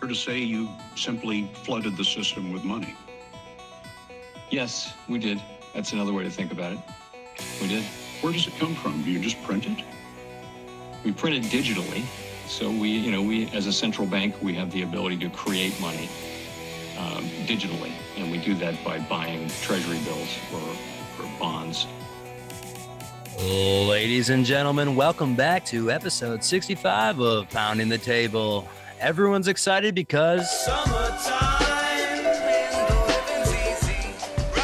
Or to say you simply flooded the system with money. Yes, we did. That's another way to think about it. We did. Where does it come from? Do you just print it? We print it digitally. So we, you know, we as a central bank, we have the ability to create money um, digitally, and we do that by buying treasury bills or, or bonds. Ladies and gentlemen, welcome back to episode 65 of Pounding the Table. Everyone's excited because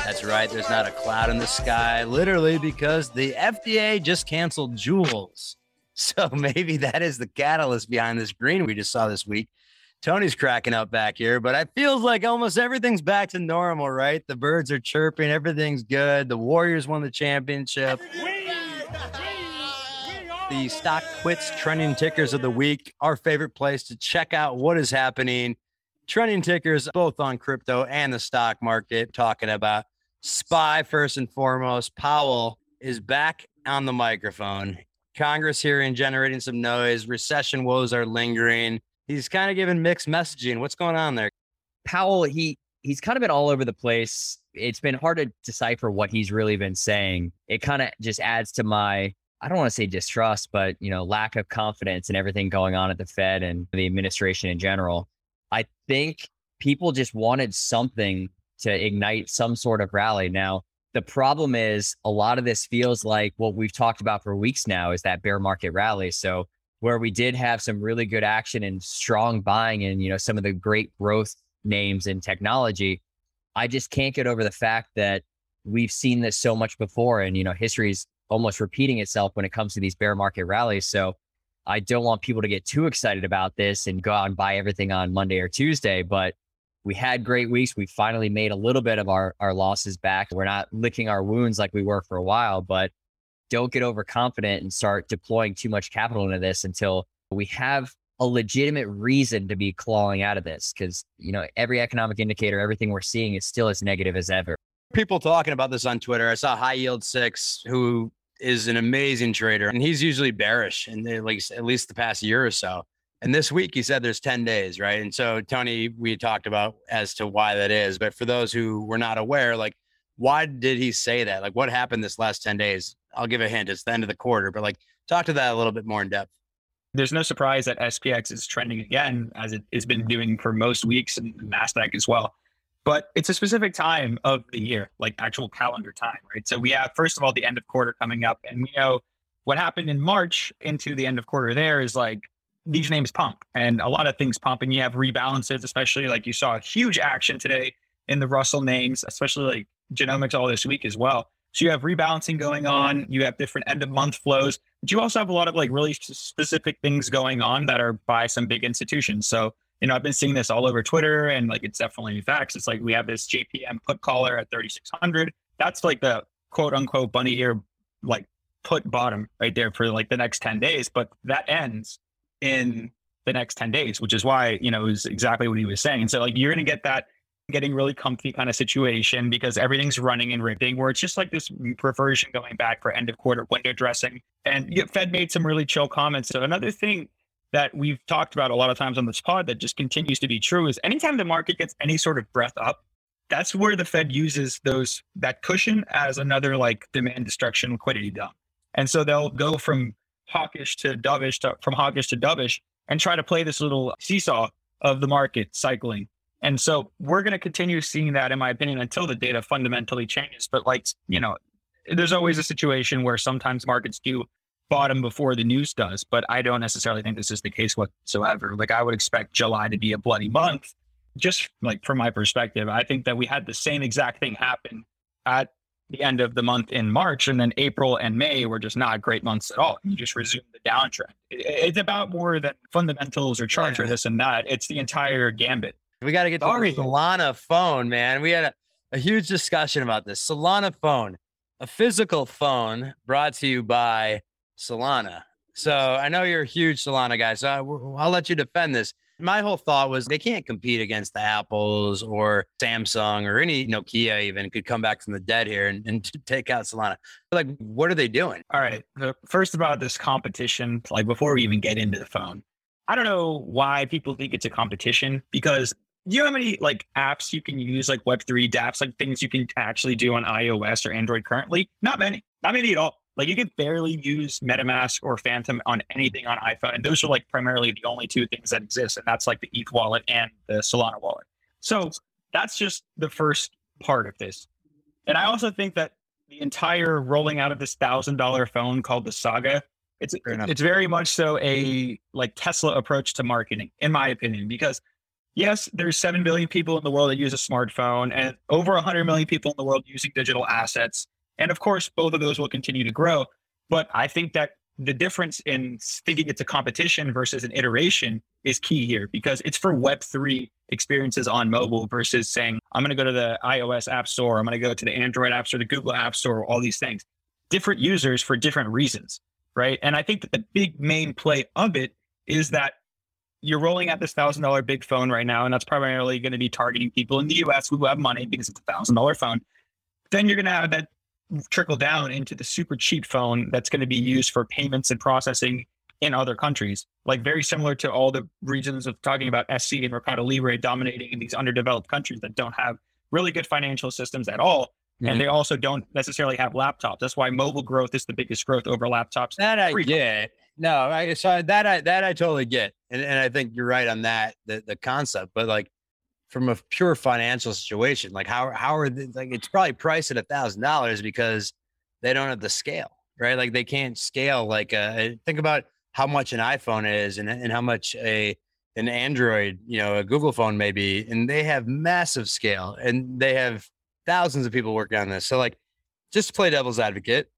that's right, there's not a cloud in the sky, literally, because the FDA just canceled Juuls. So maybe that is the catalyst behind this green we just saw this week. Tony's cracking up back here, but it feels like almost everything's back to normal, right? The birds are chirping, everything's good. The Warriors won the championship. The stock quits trending tickers of the week, our favorite place to check out what is happening. Trending tickers, both on crypto and the stock market, talking about SPY first and foremost. Powell is back on the microphone. Congress hearing generating some noise. Recession woes are lingering. He's kind of giving mixed messaging. What's going on there? Powell, he he's kind of been all over the place. It's been hard to decipher what he's really been saying. It kind of just adds to my I don't want to say distrust, but you know, lack of confidence in everything going on at the Fed and the administration in general. I think people just wanted something to ignite some sort of rally. Now, the problem is a lot of this feels like what we've talked about for weeks now is that bear market rally. So where we did have some really good action and strong buying in, you know, some of the great growth names in technology, I just can't get over the fact that we've seen this so much before and, you know, history is almost repeating itself when it comes to these bear market rallies. So I don't want people to get too excited about this and go out and buy everything on Monday or Tuesday, but we had great weeks. We finally made a little bit of our, our losses back. We're not licking our wounds like we were for a while, but don't get overconfident and start deploying too much capital into this until we have a legitimate reason to be clawing out of this. Cause, you know, every economic indicator, everything we're seeing is still as negative as ever. People talking about this on Twitter. I saw High Yield Six, who is an amazing trader, and he's usually bearish, and like at least the past year or so. And this week he said there's 10 days, right? And so Tony, we talked about as to why that is. But for those who were not aware, like why did he say that? Like what happened this last 10 days? I'll give a hint. It's the end of the quarter, but like talk to that a little bit more in depth. There's no surprise that SPX is trending again, as it has been doing for most weeks, and NASDAQ as well. But it's a specific time of the year, like actual calendar time, right? So we have, first of all, the end of quarter coming up, and we know what happened in March into the end of quarter there is like these names pump and a lot of things pump and you have rebalances, especially like you saw a huge action today in the Russell names, especially like genomics all this week as well. So you have rebalancing going on, you have different end of month flows, but you also have a lot of like really specific things going on that are by some big institutions. So, you know, I've been seeing this all over Twitter and like it's definitely facts. It's like we have this JPM put collar at 3600. That's like the quote unquote bunny ear like put bottom right there for like the next 10 days, but that ends in the next 10 days, which is why, you know, is exactly what he was saying. So like you're going to get that getting really comfy kind of situation because everything's running and ripping where it's just like this reversion going back for end of quarter window dressing. And Fed made some really chill comments. So another thing that we've talked about a lot of times on this pod that just continues to be true is anytime the market gets any sort of breath up, that's where the Fed uses those that cushion as another like demand destruction liquidity dump. And so they'll go from hawkish to dovish to, from hawkish to dovish and try to play this little seesaw of the market cycling. And so we're going to continue seeing that, in my opinion, until the data fundamentally changes. But like, you know, there's always a situation where sometimes markets do bottom before the news does, but I don't necessarily think this is the case whatsoever. Like I would expect July to be a bloody month. Just like from my perspective, I think that we had the same exact thing happen at the end of the month in March, and then April and May were just not great months at all. You just resume the downtrend. It's about more than fundamentals or charts or this and that. It's the entire gambit. We got to get to Sorry. the Solana phone, man. We had a, a huge discussion about this. Solana phone, a physical phone brought to you by Solana. So I know you're a huge Solana guy, so I, I'll let you defend this my whole thought was they can't compete against the Apples or Samsung or any Nokia even could come back from the dead here and, and take out Solana. Like, what are they doing? All right. First about this competition, like before we even get into the phone, I don't know why people think it's a competition because you know how many like apps you can use, like Web3 dApps, like things you can actually do on iOS or Android currently? Not many, not many at all. Like you can barely use MetaMask or Phantom on anything on iPhone. And those are like primarily the only two things that exist. And that's like the ETH wallet and the Solana wallet. So that's just the first part of this. And I also think that the entire rolling out of this thousand dollar phone called the Saga, it's it's very much so a like Tesla approach to marketing, in my opinion, because yes, there's seven billion people in the world that use a smartphone, and over hundred million people in the world using digital assets. And of course, both of those will continue to grow. But I think that the difference in thinking it's a competition versus an iteration is key here because it's for Web3 experiences on mobile versus saying, I'm going to go to the iOS App Store, I'm going to go to the Android App Store, the Google App Store, all these things. Different users for different reasons, right? And I think that the big main play of it is that you're rolling out this thousand dollar big phone right now, and that's primarily going to be targeting people in the US who have money because it's a thousand dollar phone. Then you're going to have that trickle down into the super cheap phone that's going to be used for payments and processing in other countries, like very similar to all the regions of talking about SE and Mercado Libre dominating in these underdeveloped countries that don't have really good financial systems at all. Mhm. And they also don't necessarily have laptops. That's why mobile growth is the biggest growth over laptops. That I get. No, I so that I that I totally get, and and I think you're right on that the the concept. But like from a pure financial situation, like how how are they, like it's probably priced at a thousand dollars because they don't have the scale, right? Like they can't scale. Like uh, think about how much an iPhone is and and how much a an Android, you know, a Google phone maybe, and they have massive scale and they have thousands of people working on this. So like, just to play devil's advocate,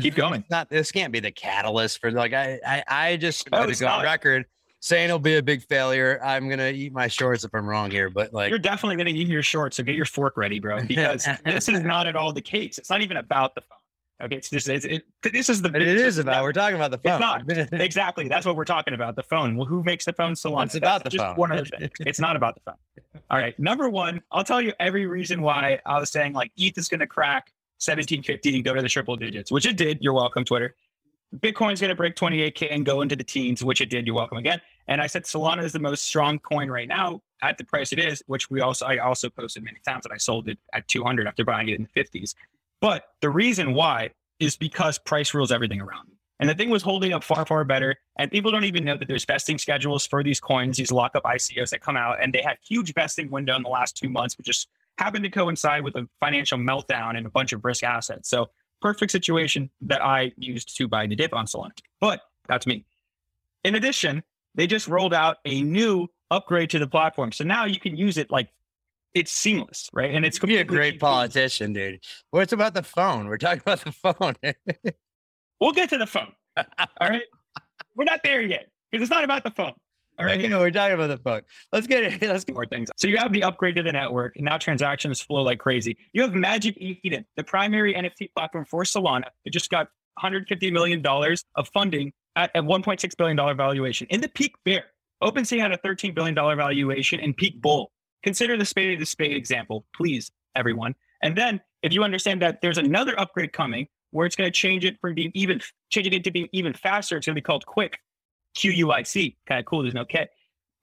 Keep going. not this can't be the catalyst for like I I, I just Oh, to go on record saying it'll be a big failure. I'm gonna eat my shorts if I'm wrong here, but like You're definitely going to eat your shorts, so get your fork ready, bro, because this is not at all the case. It's not even about the phone. Okay, it's just it's, it, this is the it is about we're talking about the phone. It's not. exactly. That's what we're talking about. The phone. Well, who makes the phone? Solana. It's about That's the just phone. One other thing. It's not about the phone. All right. Number one, I'll tell you every reason why I was saying like ETH is going to crack 1750 and go to the triple digits, which it did. You're welcome, Twitter. Bitcoin's going to break 28k and go into the teens, which it did. You're welcome again. And I said Solana is the most strong coin right now at the price it is, which we also I also posted many times that I sold it at 200 after buying it in the 50s. But the reason why is because price rules everything around. And the thing was holding up far, far better. And people don't even know that there's vesting schedules for these coins, these lockup ICOs that come out. And they had huge vesting window in the last two months, which just happened to coincide with a financial meltdown and a bunch of risk assets. So perfect situation that I used to buy the dip on Solana. But that's me. In addition, they just rolled out a new upgrade to the platform. So now you can use it like it's seamless, right? And it's gonna Be a great politician, dude. What's about the phone? We're talking about the phone. We'll get to the phone. All right. We're not there yet because it's not about the phone. All right. You know, we're talking about the phone. Let's get it. Let's get more things. So you have the upgrade to the network, and now transactions flow like crazy. You have Magic Eden, the primary NFT platform for Solana. It just got 150 million dollars of funding at a 1.6 billion dollar valuation. In the peak bear, OpenSea had a 13 billion dollar valuation in peak bull. Consider the spade of the spade example, please, everyone. And then if you understand that there's another upgrade coming where it's going to change it from being even changing it to being even faster, it's going to be called Quick, Q U I C. Kind of cool. There's no K,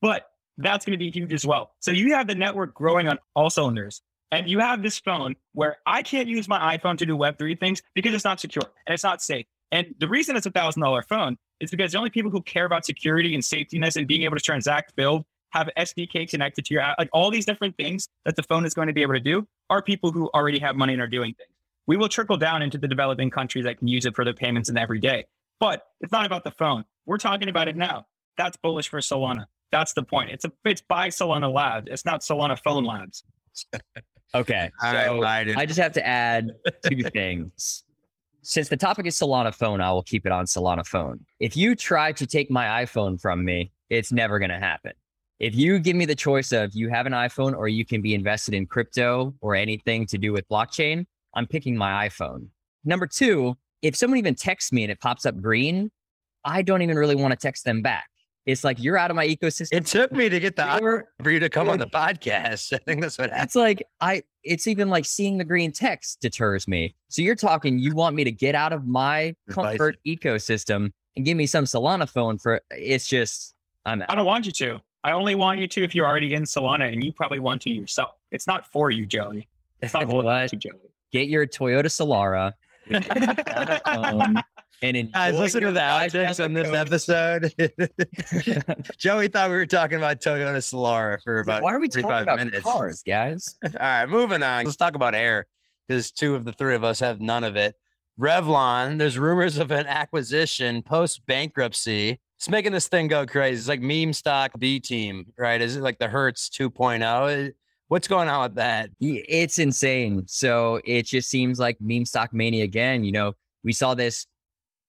but that's going to be huge as well. So you have the network growing on all cylinders. And you have this phone where I can't use my iPhone to do Web3 things because it's not secure and it's not safe. And the reason it's a thousand dollar phone is because the only people who care about security and safetyness and being able to transact, build, have SDK connected to your app, like all these different things that the phone is going to be able to do are people who already have money and are doing things. We will trickle down into the developing countries that can use it for their payments and every day. But it's not about the phone. We're talking about it now. That's bullish for Solana. That's the point. It's a it's by Solana Labs. It's not Solana Phone Labs. Okay. All right, so Biden. I just have to add two things. Since the topic is Solana phone, I will keep it on Solana phone. If you try to take my iPhone from me, it's never going to happen. If you give me the choice of you have an iPhone or you can be invested in crypto or anything to do with blockchain, I'm picking my iPhone. Number two, if someone even texts me and it pops up green, I don't even really want to text them back. It's like you're out of my ecosystem. it took me to get the You're- for you to come on the podcast. I think that's what happened. it's like I it's even like seeing the green text deters me. So you're talking you want me to get out of my Advice. comfort ecosystem and give me some Solana phone for it's just I'm I don't want you to. I only want you to if you're already in Solana and you probably want to yourself. It's not for you, Joey. It's not for What? you, Joey. get your Toyota Solara um, and Guys, listen to the outtakes on this episode. Joey thought we were talking about Toyota Solara for about Why are we talking 45 about minutes. cars, guys? All right, moving on. Let's talk about air because two of the three of us have none of it. Revlon, there's rumors of an acquisition post bankruptcy. It's making this thing go crazy. It's like meme stock B team, right? Is it like the Hertz 2.0? What's going on with that? It's insane. So it just seems like meme stock mania again. You know, we saw this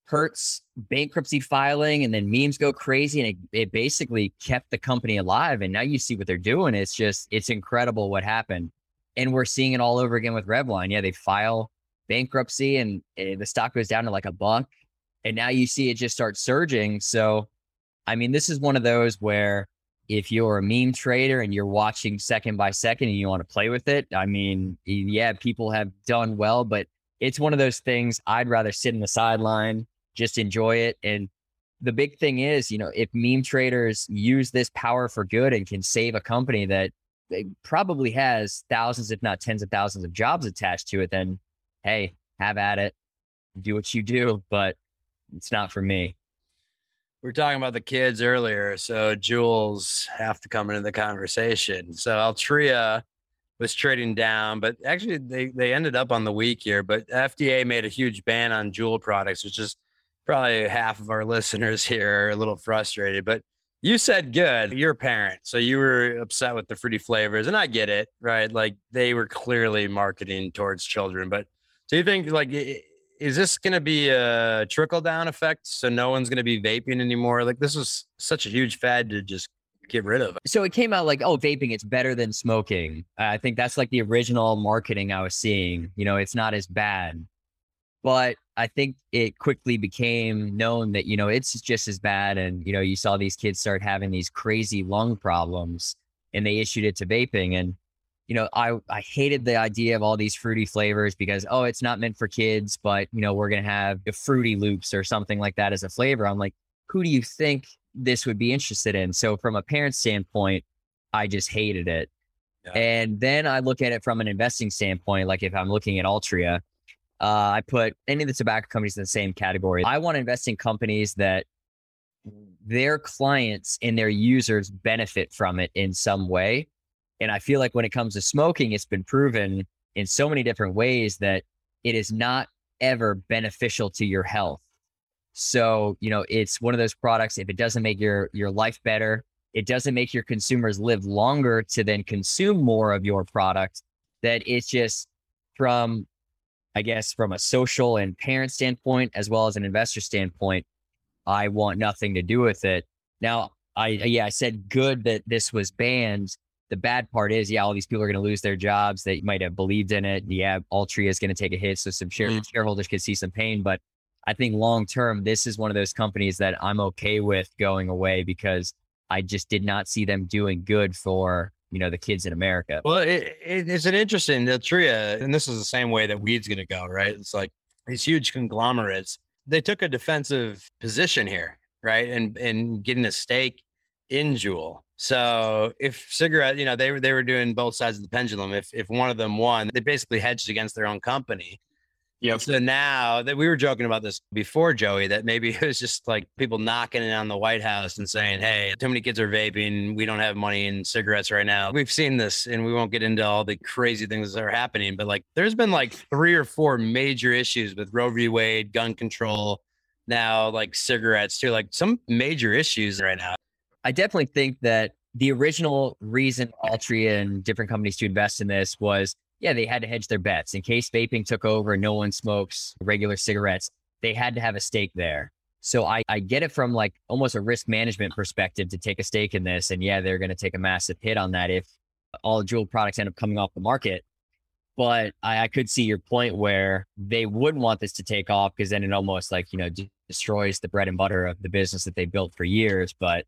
Hertz bankruptcy filing and then memes go crazy and it, it basically kept the company alive. And now you see what they're doing. It's just, it's incredible what happened. And we're seeing it all over again with Revlon. Yeah, they file bankruptcy and the stock goes down to like a buck. And now you see it just start surging. So, I mean, this is one of those where if you're a meme trader and you're watching second by second and you want to play with it, I mean, yeah, people have done well, but it's one of those things I'd rather sit in the sideline, just enjoy it. And the big thing is, you know, if meme traders use this power for good and can save a company that probably has thousands, if not tens of thousands of jobs attached to it, then hey, have at it, do what you do. But it's not for me. We were talking about the kids earlier, so Juuls have to come into the conversation. So Altria was trading down, but actually they they ended up on the week here. But FDA made a huge ban on Juul products, which is probably half of our listeners here are a little frustrated. But you said good. You're a parent, so you were upset with the fruity flavors, and I get it, right? Like they were clearly marketing towards children. But do you think like is this going to be a trickle down effect? So no one's going to be vaping anymore. Like this was such a huge fad to just get rid of. so it came out like, oh, vaping, it's better than smoking. I think that's like the original marketing I was seeing. You know, it's not as bad. But I think it quickly became known that, you know, it's just as bad. And, you know, you saw these kids start having these crazy lung problems and they issued it to vaping. And, you know, I, I hated the idea of all these fruity flavors because, oh, it's not meant for kids, but, you know, we're going to have the fruity loops or something like that as a flavor. I'm like, who do you think this would be interested in? So from a parent standpoint, I just hated it. Yeah. And then I look at it from an investing standpoint, like if I'm looking at Altria, uh, I put any of the tobacco companies in the same category. I want to invest in companies that their clients and their users benefit from it in some way. And I feel like when it comes to smoking, it's been proven in so many different ways that it is not ever beneficial to your health. So, you know, it's one of those products, if it doesn't make your your life better, it doesn't make your consumers live longer to then consume more of your product, that it's just from, I guess, from a social and parent standpoint, as well as an investor standpoint, I want nothing to do with it. Now, I, yeah, I said good that this was banned. The bad part is, yeah, all these people are going to lose their jobs. They might have believed in it. Yeah, Altria is going to take a hit. So some share- Mm. shareholders could see some pain. But I think long term, this is one of those companies that I'm okay with going away because I just did not see them doing good for you know the kids in America. Well, it, it, it's an interesting Altria, and this is the same way that weed's going to go, right? It's like these huge conglomerates. They took a defensive position here, right, and and getting a stake in Juul. So if cigarette, you know, they were they were doing both sides of the pendulum. If if one of them won, they basically hedged against their own company. Yep. So now that we were joking about this before, Joey, that maybe it was just like people knocking it on the White House and saying, Hey, too many kids are vaping. We don't have money in cigarettes right now. We've seen this and we won't get into all the crazy things that are happening, but like there's been like three or four major issues with Roe v. Wade, gun control, now like cigarettes too, like some major issues right now. I definitely think that the original reason Altria and different companies to invest in this was, yeah, they had to hedge their bets in case vaping took over and no one smokes regular cigarettes. They had to have a stake there. So I, I get it from like almost a risk management perspective to take a stake in this. And yeah, they're going to take a massive hit on that if all Juul products end up coming off the market. But I, I could see your point where they would want this to take off because then it almost like, you know, de- destroys the bread and butter of the business that they built for years. But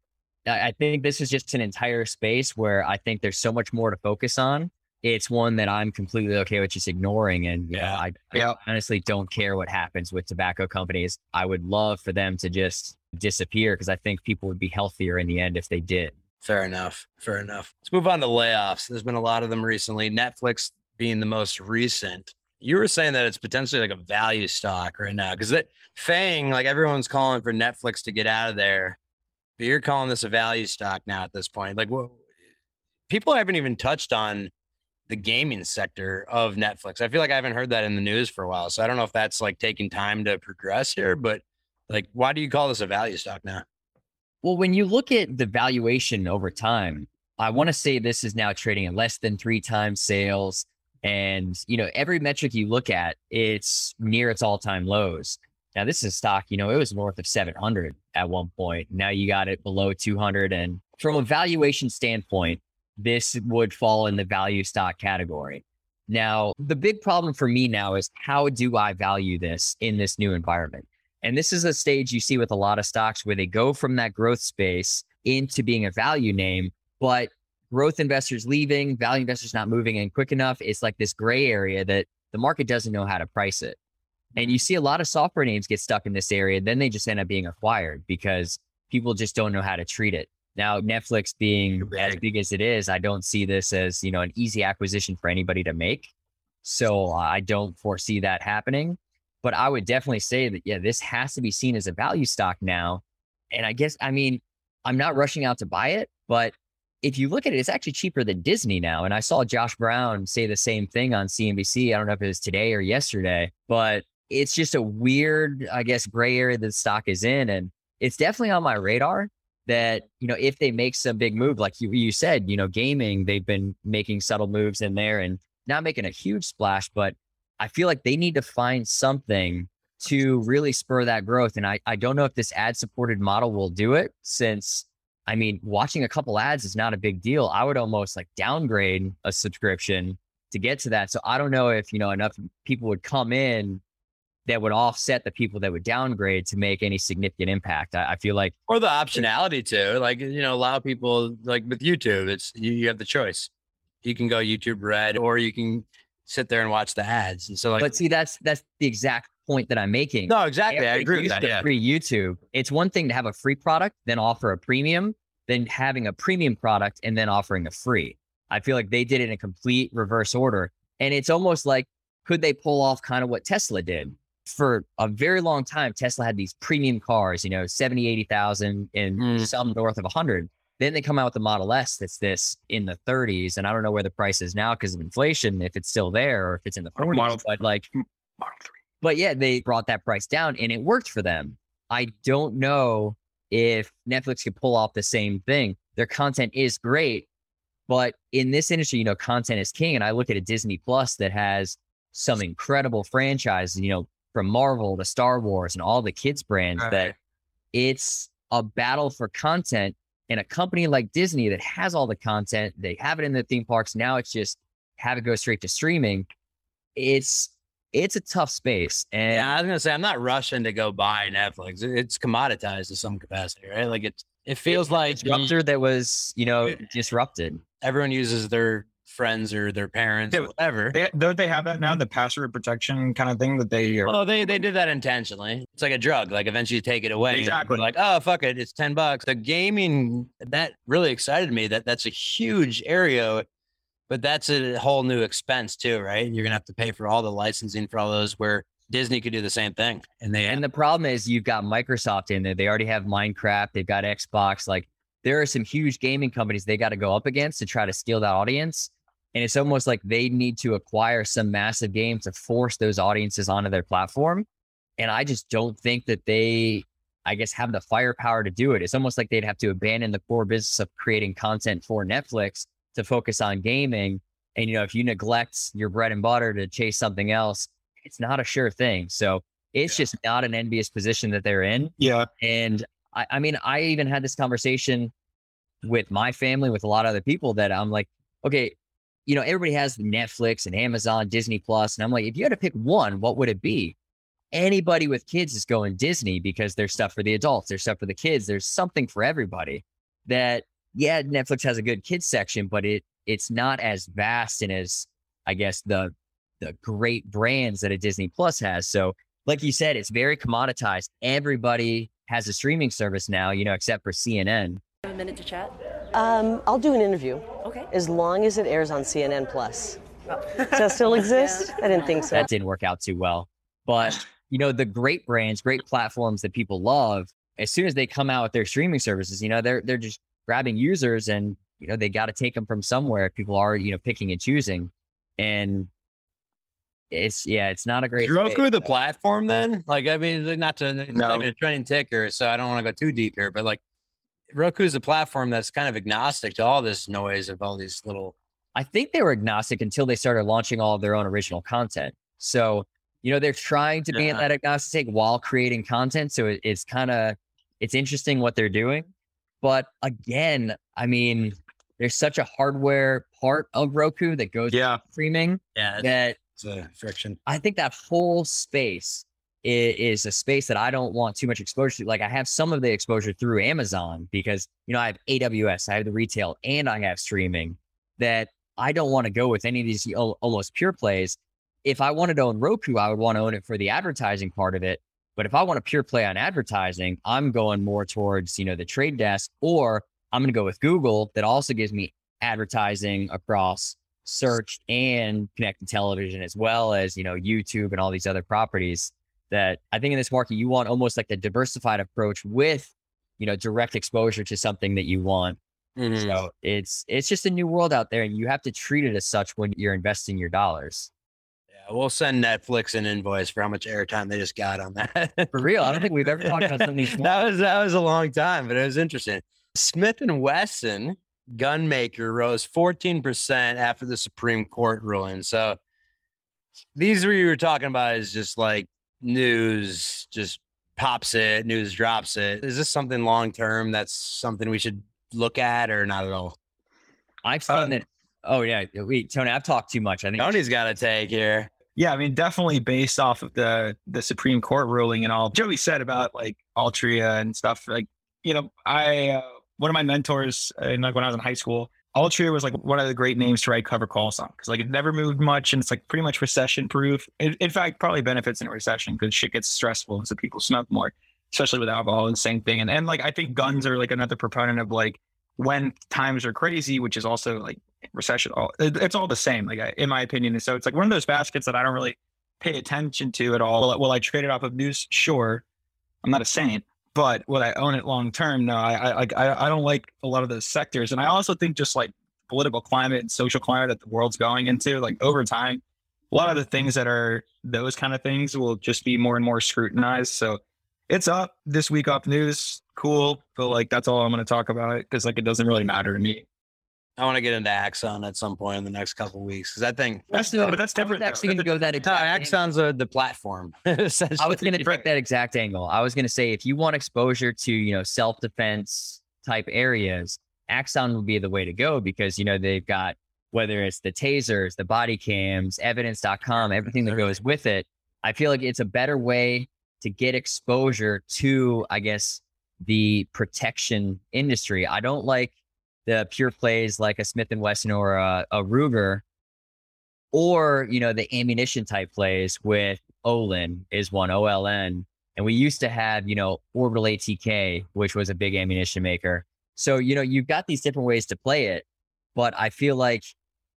I think this is just an entire space where I think there's so much more to focus on. it's one that I'm completely okay with just ignoring. And yeah. I, I honestly don't care what happens with tobacco companies. I would love for them to just disappear because I think people would be healthier in the end if they did. Fair enough. Fair enough. Let's move on to layoffs. There's been a lot of them recently. Netflix being the most recent. You were saying that it's potentially like a value stock right now because that Fang, like everyone's calling for Netflix to get out of there, but you're calling this a value stock now at this point. Like, what? People haven't even touched on the gaming sector of Netflix. I feel like I haven't heard that in the news for a while. So I don't know if that's like taking time to progress here, but like, why do you call this a value stock now? Well, when you look at the valuation over time, I want to say this is now trading at less than three times sales. And, you know, every metric you look at, it's near its all time lows. Now, this is a stock, you know, it was north of 700 at one point. Now you got it below 200. And from a valuation standpoint, this would fall in the value stock category. Now, the big problem for me now is how do I value this in this new environment? And this is a stage you see with a lot of stocks where they go from that growth space into being a value name, but growth investors leaving, value investors not moving in quick enough. It's like this gray area that the market doesn't know how to price it. And you see a lot of software names get stuck in this area. Then they just end up being acquired because people just don't know how to treat it. Now, Netflix being as Big. as it is, I don't see this as, you know, an easy acquisition for anybody to make. So uh, I don't foresee that happening. But I would definitely say that, yeah, this has to be seen as a value stock now. And I guess, I mean, I'm not rushing out to buy it, but if you look at it, it's actually cheaper than Disney now. And I saw Josh Brown say the same thing on CNBC. I don't know if it was today or yesterday, but it's just a weird, I guess, gray area that the stock is in. And it's definitely on my radar that, mm-hmm. you know, if they make some big move, like you, you said, you know, gaming, they've been making subtle moves in there and not making a huge splash, but I feel like they need to find something to really spur that growth. And I, I don't know if this ad supported model will do it since I mean, watching a couple ads is not a big deal. I would almost like downgrade a subscription to get to that. So I don't know if, you know, enough people would come in that would offset the people that would downgrade to make any significant impact. I, I feel like or the optionality to like you know allow people like with youtube it's you, you have the choice you can go youtube red or you can sit there and watch the ads and so like but see that's that's the exact point that I'm making. no exactly i agree with that yeah Free YouTube. It's one thing to have a free product, then offer a premium, then having a premium product and then offering a free. I feel like they did it in a complete reverse order. And it's almost like, could they pull off kind of what Tesla did? For a very long time, Tesla had these premium cars, you know, 70, 80,000 and Mm. some north of 100. Then they come out with the Model S that's this in the 30s. And I don't know where the price is now because of inflation, if it's still there or if it's in the 40s. Model- but like, Model 3. but yeah, they brought that price down and it worked for them. I don't know if Netflix could pull off the same thing. Their content is great, but in this industry, you know, content is king. And I look at a Disney Plus that has some incredible franchises, you know, from Marvel to Star Wars and all the kids brands Right. that it's a battle for content. And a company like Disney that has all the content, they have it in the theme parks. Now it's just have it go straight to streaming. It's it's a tough space. And yeah i was gonna say i'm not rushing to go buy netflix it's commoditized to some capacity right like it's it feels like disruptor that was, you know, disrupted. everyone uses their friends or their parents Yeah, or whatever They, don't they have that now? The password protection kind of thing that they are. Well, they they did that intentionally. It's like a drug. Like eventually you take it away. Exactly. Like, oh fuck it, it's ten bucks. The gaming that really excited me. That that's a huge area, but that's a whole new expense too, right? You're gonna have to pay for all the licensing for all those. Where Disney could do the same thing, and they And the problem is you've got Microsoft in there. They already have Minecraft, they've got Xbox. Like there are some huge gaming companies they got to go up against to try to steal that audience. And it's almost like they need to acquire some massive game to force those audiences onto their platform. And I just don't think that they, I guess, have the firepower to do it. It's almost like they'd have to abandon the core business of creating content for Netflix to focus on gaming. And, you know, if you neglect your bread and butter to chase something else, it's not a sure thing. So it's just not an envious position that they're in. Yeah. And I, I mean, I even had this conversation with my family, with a lot of other people that I'm like, okay, you know, everybody has Netflix and Amazon, Disney Plus, and I'm like, if you had to pick one, what would it be? Anybody with kids is going Disney because there's stuff for the adults, there's stuff for the kids, there's something for everybody. That yeah, Netflix has a good kids section, but it it's not as vast and as I guess the the great brands that a Disney Plus has. So, like you said, it's very commoditized. Everybody has a streaming service now, you know, except for CNN. Have a minute to chat? Um, I'll do an interview Okay. as long as it airs on CNN Plus. Does that still exist? I didn't think so. That didn't work out too well. But, you know, the great brands, great platforms that people love, as soon as they come out with their streaming services, you know, they're they're just grabbing users and, you know, they got to take them from somewhere. People are, you know, picking and choosing. And it's yeah, it's not a great Roku space. the platform then? Like, I mean, like, not to No. not even a trending ticker, so I don't want to go too deep here, but like, Roku's a platform that's kind of agnostic to all this noise of all these little. I think they were agnostic until they started launching all of their own original content. So, you know, they're trying to be Yeah. that agnostic while creating content. So it, it's kind of it's interesting what they're doing. But again, I mean, there's such a hardware part of Roku that goes Yeah. streaming Yeah, that it's a friction. I think that whole space is, is a space that I don't want too much exposure to. Like I have some of the exposure through Amazon because you know I have AWS, I have the retail, and I have streaming. That I don't want to go with any of these al- almost pure plays. If I wanted to own Roku, I would want to own it for the advertising part of it. But if I want a pure play on advertising, I'm going more towards you know the trade desk, or I'm going to go with Google that also gives me advertising across search and connected television as well as you know YouTube and all these other properties that I think in this market you want almost like a diversified approach with you know direct exposure to something that you want. Mhm. So it's it's just a new world out there and you have to treat it as such when you're investing your dollars. Yeah, we'll send Netflix an invoice for how much airtime they just got on that. For real, I don't think we've ever talked about something that was that was a long time, but it was interesting. Smith and Wesson gun maker rose 14% after the Supreme Court ruling. So these were you were talking about is just like news just pops it, news drops it. Is this something long term that's something we should look at or not at all? I've seen Uh, it. Oh yeah, wait, Tony, I've talked too much. I think Tony's got a take here. Yeah, I mean, definitely based off of the the Supreme Court ruling and all Joey said about like Altria and stuff. Like, you know, I uh, one of my mentors, uh, in, like when I was in high school, Altria was like one of the great names to write cover calls on because like it never moved much and it's like pretty much recession proof. In, in fact, probably benefits in a recession because shit gets stressful and so people smoke more, especially with alcohol. And the same thing. And and like I think guns mm-hmm. are like another proponent of like when times are crazy, which is also like recession. All it- it's all the same, like I- in my opinion. And so it's like one of those baskets that I don't really pay attention to at all. Will, will I trade it off of news? Sure. I'm not a saint, but will I own it long term? No, I I, I don't like a lot of those sectors, and I also think just like political climate and social climate that the world's going into, like over time, a lot of the things that are those kind of things will just be more and more scrutinized. So it's up this week up news, cool, but like that's all I'm going to talk about because like it doesn't really matter to me. I want to get into Axon at some point in the next couple of weeks because I think That's No, but that's I was actually going to go that no, exact angle. Axon's a, the platform. I was going to take that exact angle. I was going to say if you want exposure to you know self defense type areas, Axon would be the way to go because you know they've got whether it's the tasers, the body cams, evidence.com, everything that goes with it. I feel like it's a better way to get exposure to, I guess, the protection industry. I don't like the pure plays like a Smith and Wesson or a, a Ruger, or you know the ammunition type plays with Olin is one OLN, and we used to have you know Orbital ATK, which was a big ammunition maker. So you know you've got these different ways to play it, but I feel like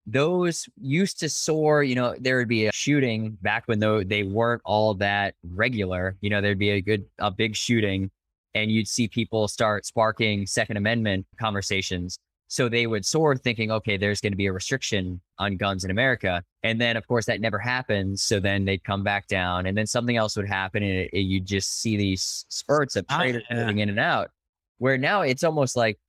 those used to soar. You know there would be a shooting back when though they weren't all that regular. You know there'd be a good a big shooting, and you'd see people start sparking Second Amendment conversations. So they would soar thinking, okay, there's going to be a restriction on guns in America. And then, of course, that never happens. So then they'd come back down and then something else would happen. And it, it- you'd just see these spurts of Ah, traders yeah. moving in and out. Where now it's almost like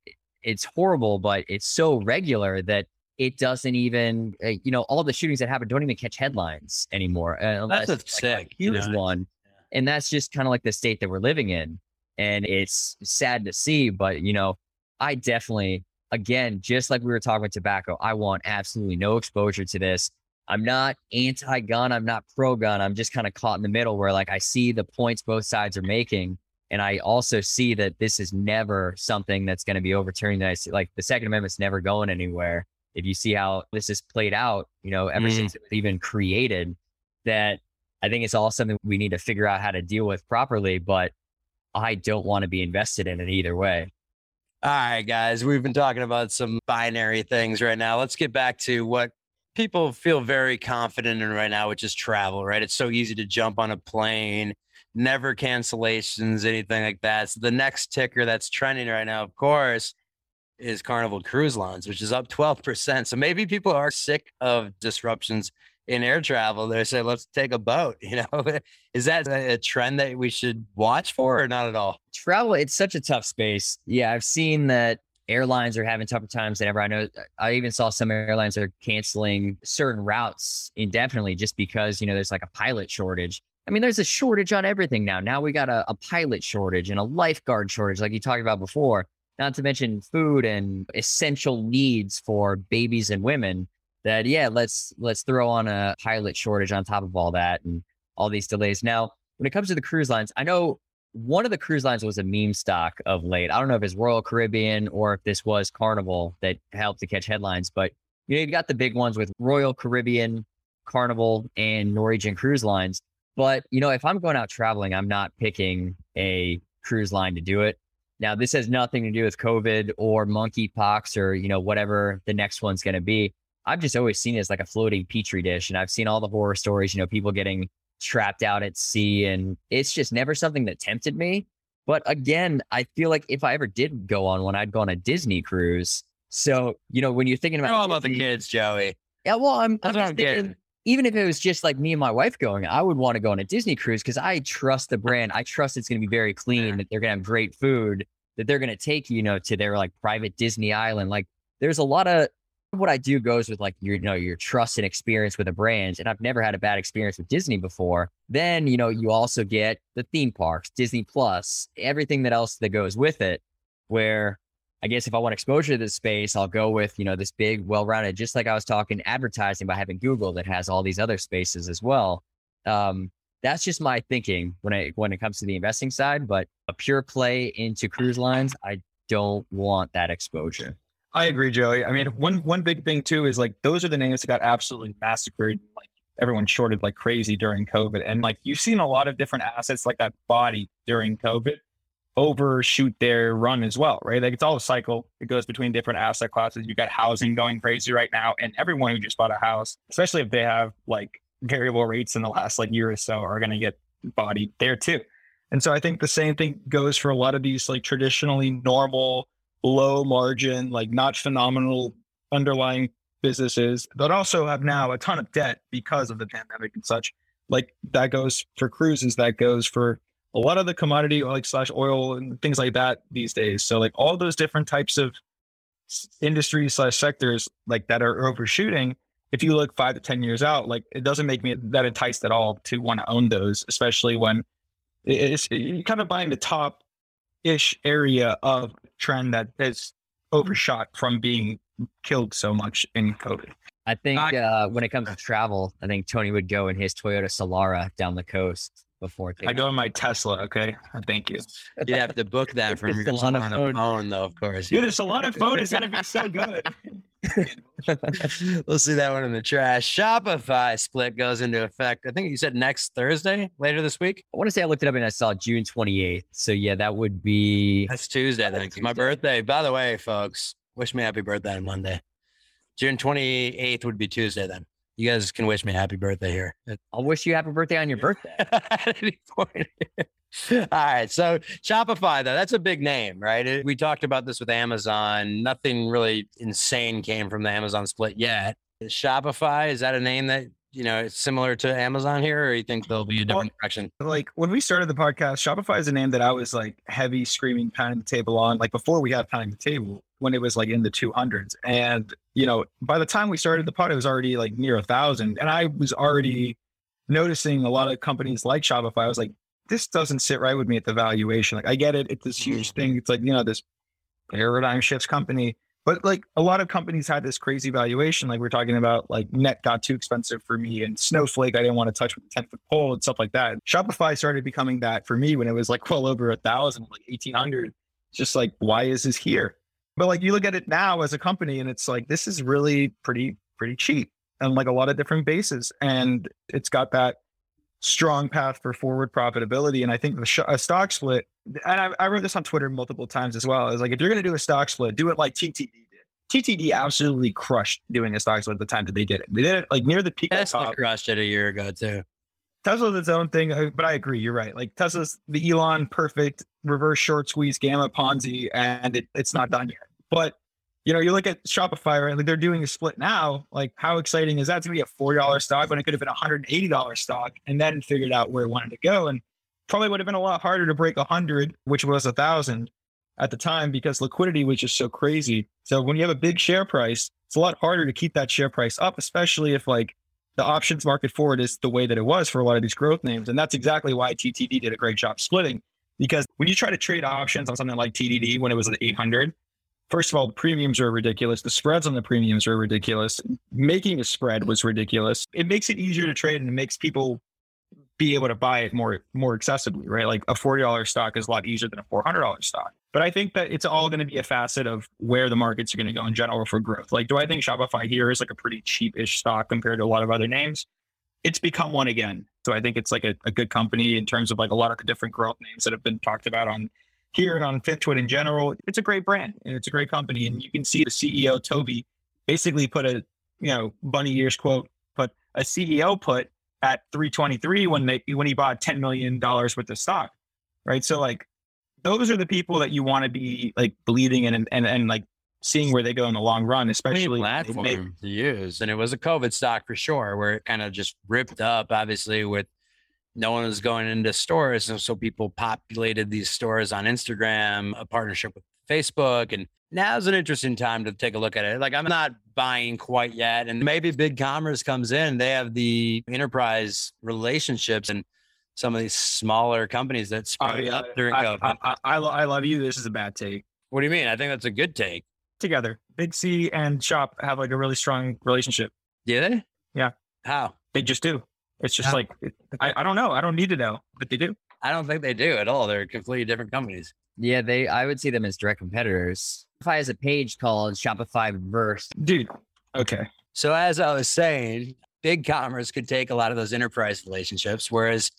it's horrible, but it's so regular that it doesn't even, uh, you know, all the shootings that happen don't even catch headlines anymore. Uh, unless That's like, sick, you know? one. And that's just kind of like the state that we're living in. And it's sad to see, but, you know, I definitely, again, just like we were talking about tobacco, I want absolutely no exposure to this. I'm not anti gun. I'm not pro gun. I'm just kind of caught in the middle where like I see the points both sides are making. And I also see that this is never something that's going to be overturned. I see, like the Second Amendment's never going anywhere. If you see how this is played out, you know, ever Mm. since it was even created, that I think it's all something we need to figure out how to deal with properly. But I don't want to be invested in it either way. All right, guys, we've been talking about some binary things right now. Let's get back to what people feel very confident in right now, which is travel, right? It's so easy to jump on a plane, never cancellations, anything like that. So the next ticker that's trending right now, of course, is Carnival Cruise Lines, which is up 12%. So maybe people are sick of disruptions in air travel. They say, let's take a boat. You know, is that a trend that we should watch for or not at all? travel it's such a tough space yeah i've seen that airlines are having tougher times than ever i know i even saw some airlines that are canceling certain routes indefinitely just because you know there's like a pilot shortage i mean there's a shortage on everything now now we got a, a pilot shortage and a lifeguard shortage like you talked about before not to mention food and essential needs for babies and women that yeah let's let's throw on a pilot shortage on top of all that and all these delays now when it comes to the cruise lines i know one of the cruise lines was a meme stock of late. I don't know if it's Royal Caribbean or if this was Carnival that helped to catch headlines, but you know, you've got the big ones with Royal Caribbean, Carnival, and Norwegian cruise lines. But you know, if I'm going out traveling, I'm not picking a cruise line to do it. Now, this has nothing to do with COVID or monkeypox or you know whatever the next one's going to be. I've just always seen it as like a floating petri dish, and I've seen all the horror stories. You know, people getting trapped out at sea, and it's just never something that tempted me. But again, I feel like if I ever did go on one, I'd go on a Disney cruise. So you know, when you're thinking about all about the kids, Joey. yeah, well, I'm, That's I'm I'm thinking, even if it was just like me and my wife going, I would want to go on a Disney cruise because I trust the brand. I trust it's going to be very clean, that they're going to have great food, that they're going to take you know to their like private Disney island. Like, there's a lot of what I do goes with like your you know your trust and experience with a brand, and I've never had a bad experience with Disney before. Then you know you also get the theme parks, Disney Plus, everything that else that goes with it, where I guess if I want exposure to this space, I'll go with, you know, this big, well-rounded, just like I was talking advertising by having Google that has all these other spaces as well. Um, that's just my thinking when I when it comes to the investing side, but a pure play into cruise lines, I don't want that exposure. I agree, Joey. I mean, one one big thing too is like those are the names that got absolutely massacred. Like everyone shorted like crazy during COVID, and like you've seen a lot of different assets like that body during COVID overshoot their run as well, right? Like it's all a cycle. It goes between different asset classes. You got housing going crazy right now, and everyone who just bought a house, especially if they have like variable rates in the last like year or so, are going to get bodied there too. And so I think the same thing goes for a lot of these like traditionally normal low margin, like not phenomenal underlying businesses that also have now a ton of debt because of the pandemic and such. Like that goes for cruises, that goes for a lot of the commodity like slash oil and things like that these days. So like all those different types of industries slash sectors like that are overshooting. If you look five to ten years out, like it doesn't make me that enticed at all to want to own those, especially when it- it's you're kind of buying the top ish area of trend that is overshot from being killed so much in COVID. I think uh, when it comes to travel, I think Tony would go in his Toyota Solara down the coast before. I taking go in my Tesla. Okay, thank you. You'd have to book that from your It's a lot of Solana phone. phone, though, of course. Dude, it's a lot of phone. It's gonna be so good. we'll see that one in the trash. Shopify split goes into effect. I think you said next Thursday, later this week. I want to say I looked it up and I saw June 28th. So yeah, that would be That's Tuesday. Then it's my birthday. By the way, folks, wish me happy birthday on Monday. June twenty eighth would be Tuesday. Then you guys can wish me happy birthday here. I'll wish you happy birthday on your birthday. at any point. All right. So Shopify, though, that's a big name, right? It- we talked about this with Amazon. Nothing really insane came from the Amazon split yet. Is Shopify, is that a name that, you know, it's similar to Amazon here, or you think there'll be a different direction? like when we started the podcast, Shopify is a name that I was like heavy screaming pounding the table on, like before we had pounding the table when it was like in the 200s. And, you know, by the time we started the pod, it was already like near a thousand. And I was already noticing a lot of companies like Shopify. I was like, this doesn't sit right with me at the valuation. Like, I get it. It's this mm-hmm. huge thing. It's like, you know, this paradigm shifts company. But like a lot of companies had this crazy valuation, like we're talking about, like Net got too expensive for me, and Snowflake I didn't want to touch with a ten foot pole and stuff like that. Shopify started becoming that for me when it was like well over a thousand, like eighteen hundred. Just like why is this here? But like you look at it now as a company, and it's like this is really pretty pretty cheap and like a lot of different bases, and it's got that strong path for forward profitability. And I think the sh- a stock split, and I, I wrote this on Twitter multiple times as well, is like if you're going to do a stock split, do it like TTD did. TTD absolutely crushed doing a stock split at the time that they did it. They did it like near the peak of Tesla top. crushed it a year ago too. Tesla's its own thing, but I agree. You're right. Like Tesla's the Elon perfect reverse short squeeze gamma Ponzi, and it, it's not done yet. But you know, you look at Shopify, right? Like they're doing a split now. Like, how exciting is that? It's gonna be a forty dollar stock, when it could have been a hundred and eighty dollar stock, and then figured out where it wanted to go, and probably would have been a lot harder to break a hundred, which was a thousand at the time because liquidity was just so crazy. So when you have a big share price, it's a lot harder to keep that share price up, especially if like the options market forward is the way that it was for a lot of these growth names. And that's exactly why TTD did a great job splitting. Because when you try to trade options on something like TTD when it was at 800, first of all, the premiums are ridiculous. The spreads on the premiums are ridiculous. Making a spread was ridiculous. It makes it easier to trade and it makes people be able to buy it more more accessibly, right? Like a $40 stock is a lot easier than a $400 stock. But I think that it's all going to be a facet of where the markets are going to go in general for growth. Like, do I think Shopify here is like a pretty cheap-ish stock compared to a lot of other names? It's become one again. So I think it's like a, a good company in terms of like a lot of the different growth names that have been talked about on here and on FinTwit in general. It's a great brand and it's a great company. And you can see the CEO, Tobi, basically put a, you know, bunny ears quote, but a CEO put at 323 when they when he bought 10 million dollars worth of stock. Right. So like those are the people that you want to be like believing in and, and, and like seeing where they go in the long run, especially platform make- to use. And it was a COVID stock for sure, where it kind of just ripped up, obviously, with no one was going into stores. And so people populated these stores on Instagram, a partnership with Facebook. And now's an interesting time to take a look at it. Like I'm not buying quite yet. And maybe big commerce comes in, they have the enterprise relationships and some of these smaller companies that Oh, yeah. up during I, COVID. I, I, I, I love you. This is a bad take. what do you mean? I think that's a good take. Together, Big C and Shop have like a really strong relationship. Do they? Yeah. How? They just do. It's just How? like I, I don't know. I don't need to know, but they do. I don't think they do at all. They're completely different companies. Yeah, they I would see them as direct competitors. Shopify has a page called Shopify Verse. Dude. Okay. So as I was saying, big commerce could take a lot of those enterprise relationships, whereas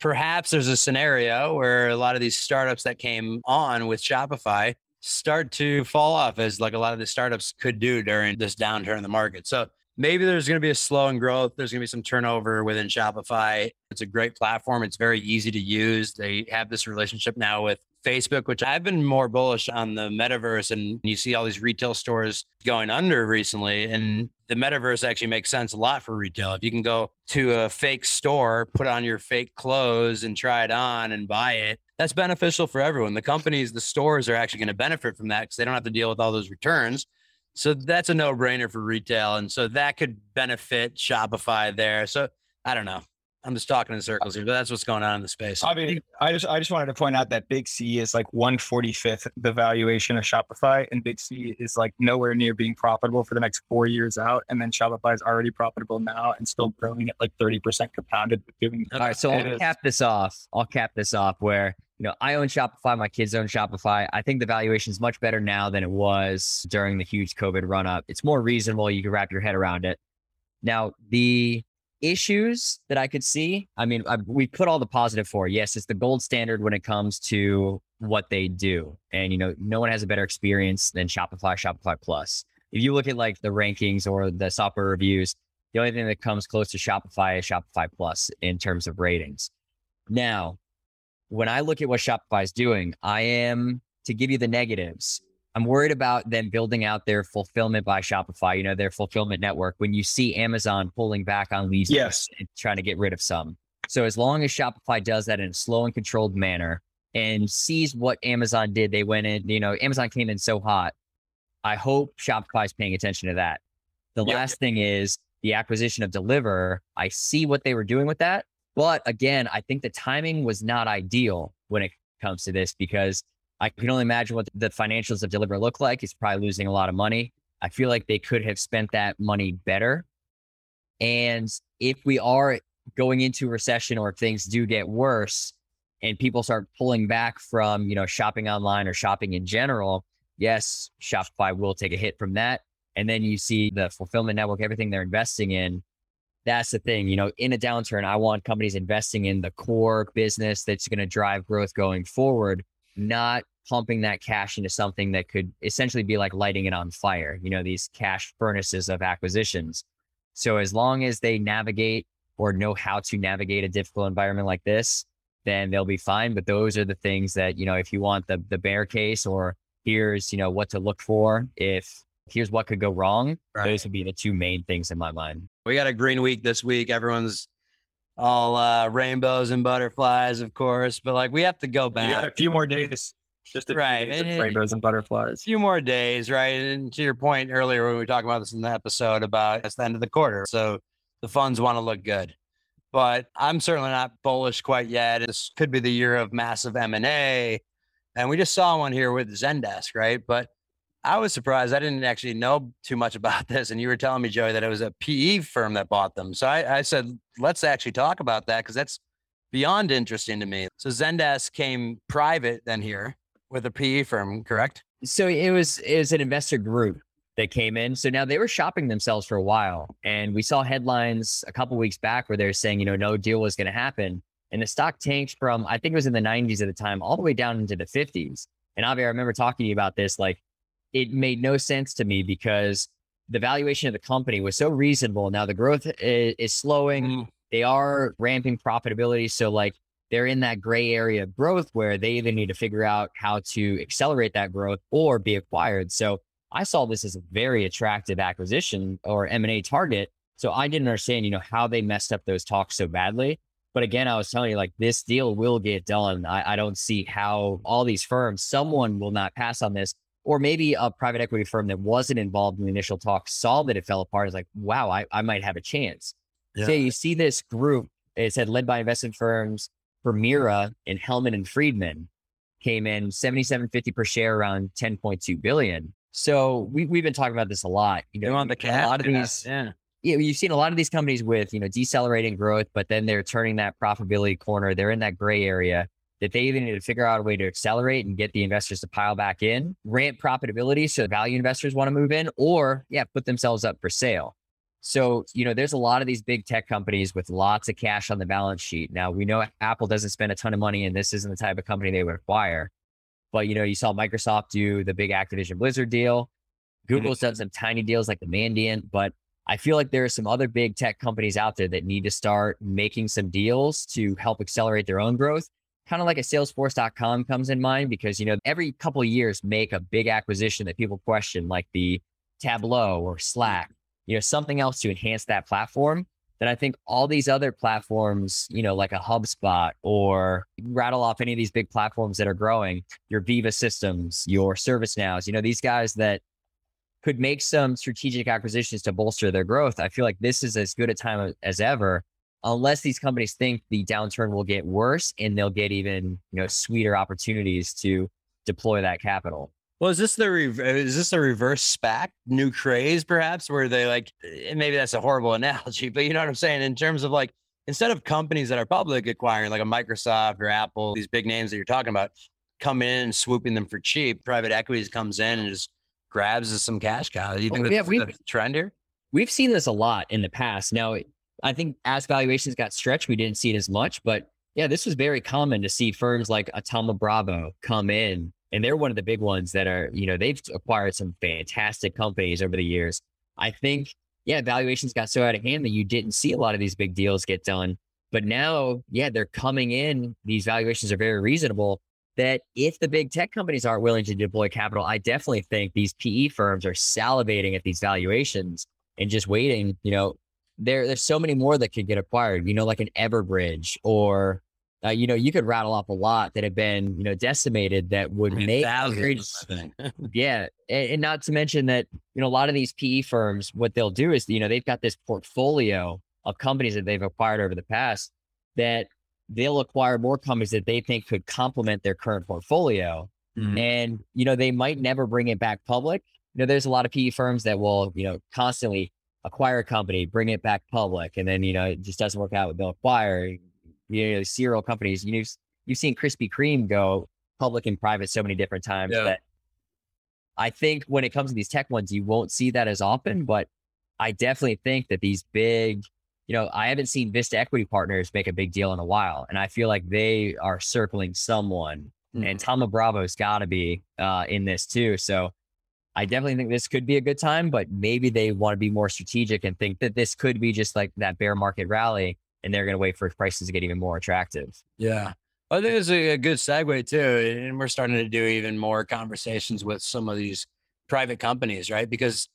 perhaps there's a scenario where a lot of these startups that came on with Shopify start to fall off as like a lot of the startups could do during this downturn in the market. So maybe there's going to be a slowing growth. There's going to be some turnover within Shopify. It's a great platform. It's very easy to use. They have this relationship now with Facebook, which I've been more bullish on the metaverse. And you see all these retail stores going under recently. And the metaverse actually makes sense a lot for retail. If you can go to a fake store, put on your fake clothes and try it on and buy it, that's beneficial for everyone. The companies, the stores are actually going to benefit from that because they don't have to deal with all those returns. So that's a no brainer for retail. And so that could benefit Shopify there. So I don't know. I'm just talking in circles here, but that's what's going on in the space. I mean, I just I just wanted to point out that Big C is like 145th the valuation of Shopify, and Big C is like nowhere near being profitable for the next four years out. And then Shopify is already profitable now and still growing at like 30% compounded. Doing All right, so I'll cap this off. I'll cap this off where you know I own Shopify, my kids own Shopify. I think the valuation is much better now than it was during the huge COVID run up. It's more reasonable. You can wrap your head around it. Now the issues that I could see, I mean, I, we put all the positive for. Yes, it's the gold standard when it comes to what they do, and you know, no one has a better experience than Shopify, Shopify Plus. If you look at like the rankings or the software reviews, the only thing that comes close to Shopify is Shopify Plus in terms of ratings. Now, when I look at what Shopify is doing, I am to give you the negatives. I'm worried about them building out their fulfillment by Shopify, you know, their fulfillment network. When you see Amazon pulling back on leads Yes. and trying to get rid of some. So as long as Shopify does that in a slow and controlled manner and sees what Amazon did, they went in, you know, Amazon came in so hot. I hope Shopify is paying attention to that. The Yep. last thing is the acquisition of Deliverr. I see what they were doing with that. But again, I think the timing was not ideal when it comes to this because I can only imagine what the financials of Deliverr look like. He's probably losing a lot of money. I feel like they could have spent that money better. And if we are going into recession or things do get worse and people start pulling back from, you know, shopping online or shopping in general, yes, Shopify will take a hit from that. And then you see the fulfillment network, everything they're investing in. That's the thing, you know, in a downturn, I want companies investing in the core business that's going to drive growth going forward, not pumping that cash into something that could essentially be like lighting it on fire, you know, these cash furnaces of acquisitions. So as long as they navigate or know how to navigate a difficult environment like this, then they'll be fine. But those are the things that, you know, if you want the the bear case or here's, you know, what to look for, if here's what could go wrong, Right. those would be the two main things in my mind. We got a green week this week. Everyone's all uh, rainbows and butterflies, of course, but like we have to go back. got a few more days. Just a few Right, days and rainbows and butterflies. a few more days, right? And to your point earlier, when we were talking about this in the episode about it's the end of the quarter, so the funds want to look good. But I'm certainly not bullish quite yet. This could be the year of massive M and A, and we just saw one here with Zendesk, right? But I was surprised. I didn't actually know too much about this, and you were telling me, Joey, that it was a PE firm that bought them. So I, I said, let's actually talk about that because that's beyond interesting to me. So Zendesk came private then here with a PE firm, correct? So it was it was an investor group that came in. So now they were shopping themselves for a while, and we saw headlines a couple weeks back where they're saying, you know, no deal was going to happen, and the stock tanked from I think it was in the 90s at the time all the way down into the 50s. And Avi, I remember talking to you about this. Like, it made no sense to me because the valuation of the company was so reasonable. Now the growth is, is slowing. Mm-hmm. They are ramping profitability, so like they're in that gray area of growth where they either need to figure out how to accelerate that growth or be acquired. So I saw this as a very attractive acquisition or M&A target. So I didn't understand, you know, how they messed up those talks so badly. But again, I was telling you, like, this deal will get done. I, I don't see how all these firms, someone will not pass on this. Or maybe a private equity firm that wasn't involved in the initial talks saw that it fell apart. Is like, wow, I, I might have a chance. So you see this group, it said led by investment firms, Permira and Hellman and Friedman came in 77.50 per share around 10.2 billion. So we, we've been talking about this a lot. You know, want the a lot of these, yeah. yeah, you've seen a lot of these companies with, you know, decelerating growth, but then they're turning that profitability corner. They're in that gray area that they either need to figure out a way to accelerate and get the investors to pile back in, ramp profitability so value investors want to move in, or yeah, put themselves up for sale. So, you know, there's a lot of these big tech companies with lots of cash on the balance sheet. Now, we know Apple doesn't spend a ton of money and this isn't the type of company they would acquire. But, you know, you saw Microsoft do the big Activision Blizzard deal. Mm-hmm. Google's done some tiny deals like the Mandiant, but I feel like there are some other big tech companies out there that need to start making some deals to help accelerate their own growth. Kind of like a Salesforce.com comes in mind because, you know, every couple of years make a big acquisition that people question, like the Tableau or Slack, you know, something else to enhance that platform. Then I think all these other platforms, you know, like a HubSpot or rattle off any of these big platforms that are growing, your Veeva systems, your ServiceNows, you know, these guys that could make some strategic acquisitions to bolster their growth. I feel like this is as good a time as ever, unless these companies think the downturn will get worse and they'll get even you know sweeter opportunities to deploy that capital. Well, is this the rev- is this a reverse SPAC new craze perhaps where they like eh, maybe that's a horrible analogy, but you know what I'm saying in terms of like instead of companies that are public acquiring like a Microsoft or Apple, these big names that you're talking about, come in and swooping them for cheap, private equities comes in and just grabs some cash cow. Do you think Oh, that's yeah, we- the trend here? We've seen this a lot in the past. Now, I think as valuations got stretched, we didn't see it as much, but yeah, this was very common to see firms like Thoma Bravo come in, and they're one of the big ones that are, you know, they've acquired some fantastic companies over the years. I think, yeah, valuations got so out of hand that you didn't see a lot of these big deals get done. But now, yeah, they're coming in. These valuations are very reasonable. That if the big tech companies aren't willing to deploy capital, I definitely think these PE firms are salivating at these valuations and just waiting. You know, there there's so many more that could get acquired. You know, like an Everbridge or uh, you know, you could rattle off a lot that have been you know decimated that would I mean, make thousands, yeah, and, and not to mention that you know a lot of these PE firms, what they'll do is you know they've got this portfolio of companies that they've acquired over the past that they'll acquire more companies that they think could complement their current portfolio. Mhm. and you know they might never bring it back public. You know, there's a lot of PE firms that will you know constantly acquire a company, bring it back public, and then you know it just doesn't work out. They'll acquire you know serial companies. You know, you've, you've seen Krispy Kreme go public and private so many different times Yeah. that I think when it comes to these tech ones, you won't see that as often. But I definitely think that these big, you know, I haven't seen Vista Equity Partners make a big deal in a while, and I feel like they are circling someone and Thoma Bravo's got to be uh, in this too. So I definitely think this could be a good time, but maybe they want to be more strategic and think that this could be just like that bear market rally, and they're going to wait for prices to get even more attractive. Yeah. I think it's a, good segue too. And we're starting to do even more conversations with some of these private companies, right? Because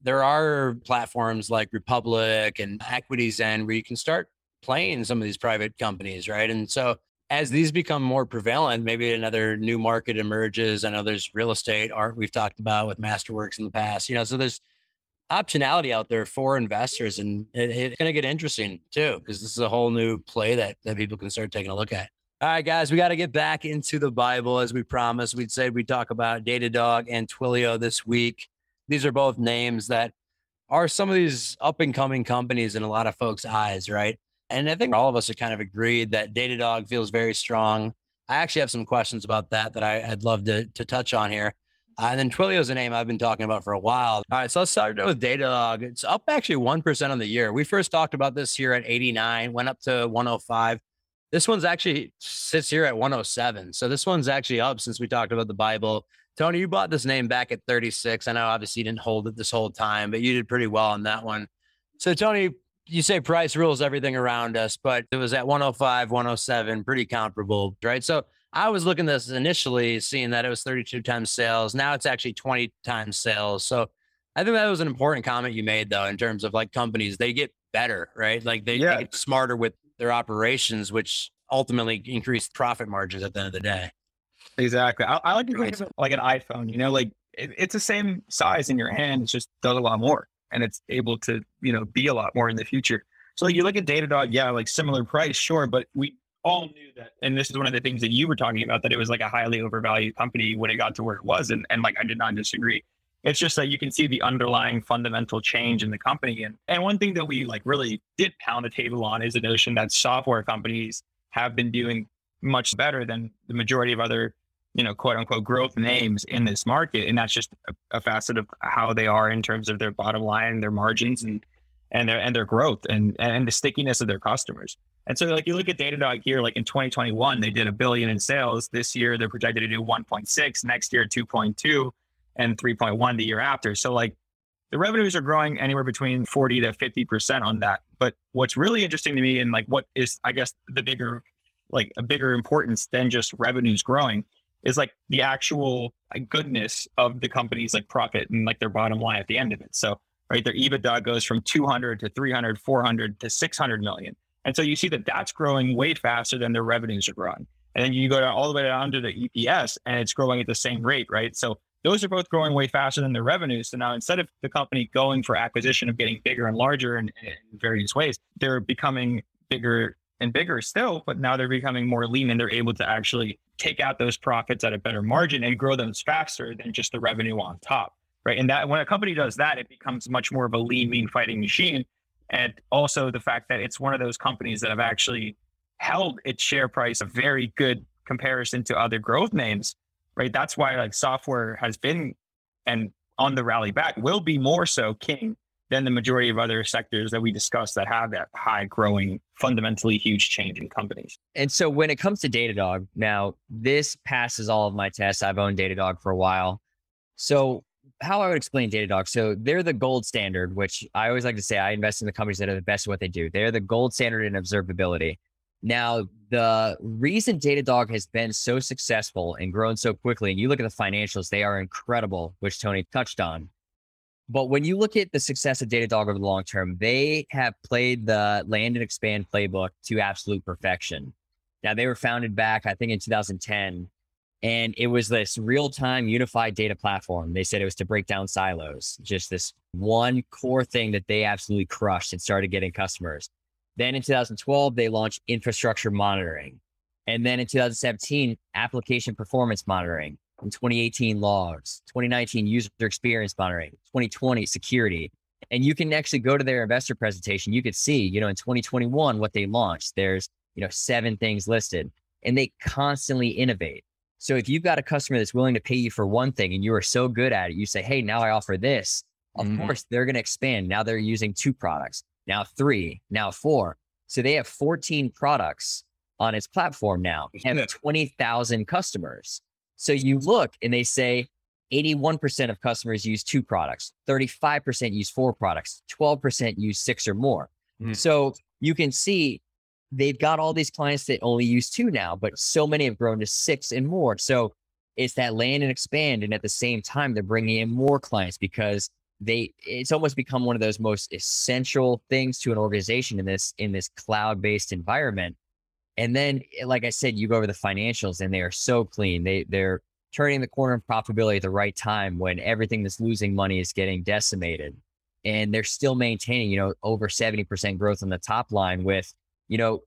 there are platforms like Republic and EquityZen where you can start playing some of these private companies, right? And so as these become more prevalent, maybe another new market emerges. I know there's real estate art we've talked about with Masterworks in the past, you know, so there's optionality out there for investors and it, it's going to get interesting too, because this is a whole new play that, that people can start taking a look at. All right, guys, we got to get back into the Bible as we promised. We'd said we'd talk about Datadog and Twilio this week. These are both names that are some of these up and coming companies in a lot of folks' eyes, right? And I think all of us are kind of agreed that Datadog feels very strong. I actually have some questions about that that I, I'd love to, to touch on here. Uh, and then Twilio is a name I've been talking about for a while. All right, so let's start with Datadog. It's up actually 1% on the year. We first talked about this here at 89, went up to 105. This one's actually sits here at 107. So this one's actually up since we talked about the Bible. Tony, you bought this name back at 36. I know obviously you didn't hold it this whole time, but you did pretty well on that one. So Tony, you say price rules everything around us, but it was at 105, 107, pretty comparable, right? So I was looking at this initially, seeing that it was 32 times sales. Now it's actually 20 times sales. So I think that was an important comment you made, though, in terms of like companies, they get better, right? Like they, Yeah. they get smarter with their operations, which ultimately increase profit margins at the end of the day. Exactly. I, I like to think of it like an iPhone. You know, like it, it's the same size in your hand. It's just does a lot more, and it's able to you know be a lot more in the future. So you look at Datadog, yeah, like similar price, sure, but we all knew that, and this is one of the things that you were talking about that it was like a highly overvalued company when it got to where it was, and and like I did not disagree. It's just that you can see the underlying fundamental change in the company, and and one thing that we like really did pound the table on is the notion that software companies have been doing much better than the majority of other you know, quote unquote growth names in this market. And that's just a, a facet of how they are in terms of their bottom line, their margins and and their and their growth and and the stickiness of their customers. And so like you look at Datadog here, like in 2021, they did a billion in sales. This year they're projected to do 1.6, next year 2.2, and 3.1 the year after. So like the revenues are growing anywhere between 40 to 50% on that. But what's really interesting to me and like what is I guess the bigger like a bigger importance than just revenues growing is like the actual goodness of the company's like profit and like their bottom line at the end of it. So, right, their EBITDA goes from 200 to 300, 400 to 600 million. And so you see that that's growing way faster than their revenues are growing. And then you go down all the way down to the EPS and it's growing at the same rate, right? So those are both growing way faster than their revenues. So now instead of the company going for acquisition of getting bigger and larger in, in various ways, they're becoming bigger and bigger still, but now they're becoming more lean and they're able to actually take out those profits at a better margin and grow them faster than just the revenue on top. Right. And that when a company does that, it becomes much more of a lean, mean fighting machine. And also the fact that it's one of those companies that have actually held its share price a very good comparison to other growth names. Right. That's why like software has been and on the rally back will be more so king than the majority of other sectors that we discussed that have that high growing, fundamentally huge change in companies. And so when it comes to Datadog, now this passes all of my tests. I've owned Datadog for a while. So how I would explain Datadog. So they're the gold standard, which I always like to say I invest in the companies that are the best at what they do. They're the gold standard in observability. Now, the reason Datadog has been so successful and grown so quickly, and you look at the financials, they are incredible, which Tony touched on. But when you look at the success of Datadog over the long term, they have played the land and expand playbook to absolute perfection. Now, they were founded back, I think, in 2010, and it was this real time unified data platform. They said it was to break down silos, just this one core thing that they absolutely crushed and started getting customers. Then in 2012, they launched infrastructure monitoring. And then in 2017, application performance monitoring. In 2018 logs, 2019 user experience monitoring, 2020 security. And you can actually go to their investor presentation. You could see, you know, in 2021 what they launched. There's, you know, seven things listed and they constantly innovate. So if you've got a customer that's willing to pay you for one thing and you are so good at it, you say, Hey, now I offer this. Of Mhm. course, they're going to expand. Now they're using two products, now three, now four. So they have 14 products on its platform now, and 20,000 customers. So you look and they say 81% of customers use two products, 35% use four products, 12% use six or more. Mm. So you can see they've got all these clients that only use two now, but so many have grown to six and more. So it's that land and expand. And at the same time, they're bringing in more clients because they, it's almost become one of those most essential things to an organization in this, in this cloud-based environment. And then, eh, like I said, you go over the financials and they are so clean. They, they're turning the corner of profitability at the right time when everything that's losing money is getting decimated. And they're still maintaining, you know, over 70% growth on the top line with, you know,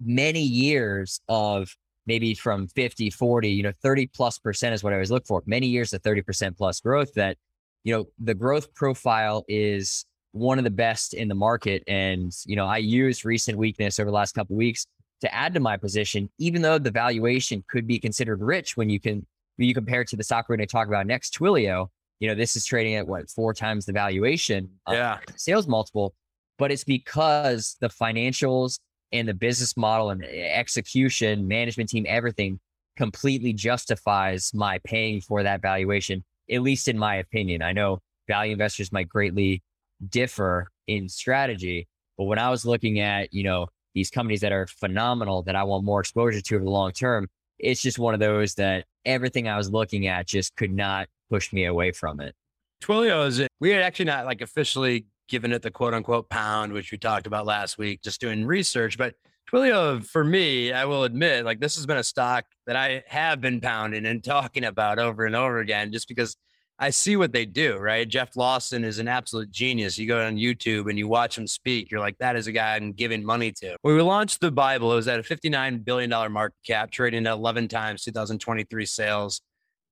many years of maybe from 50, 40, you know, 30 plus percent is what I always look for. Many years of 30% plus growth that, you know, the growth profile is one of the best in the market. And, you know, I used recent weakness over the last couple weeks to add to my position, even though the valuation could be considered rich when you can when you compare it to the stock we're going to talk about next, Twilio, you know, this is trading at what four times the valuation, Yeah. sales multiple, but it's because the financials and the business model and execution, management team, everything completely justifies my paying for that valuation, at least in my opinion. I know value investors might greatly differ in strategy, but when I was looking at, you know, these companies that are phenomenal that I want more exposure to over the long term, it's just one of those that everything I was looking at just could not push me away from it. Twilio is we had actually not like officially given it the quote unquote pound, which we talked about last week, just doing research. But Twilio, for me, I will admit, like this has been a stock that I have been pounding and talking about over and over again, just because I see what they do, right? Jeff Lawson is an absolute genius. You go on YouTube and you watch him speak, you're like, that is a guy I'm giving money to. When we launched the Bible, it was at a $59 billion market cap, trading at 11 times 2023 sales.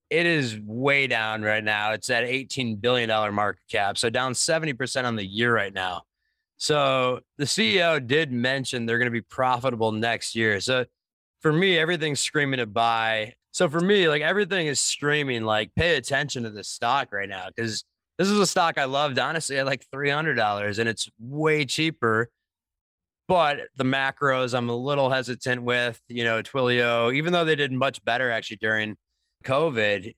It is way down right now. It's at $18 billion market cap. So down 70% on the year right now. So the CEO did mention they're going to be profitable next year. So for me, everything's screaming to buy. So for me, like everything is screaming, like pay attention to this stock right now because this is a stock I loved honestly at like three hundred dollars, and it's way cheaper. But the macros, I'm a little hesitant with. You know, Twilio, even though they did much better actually during COVID,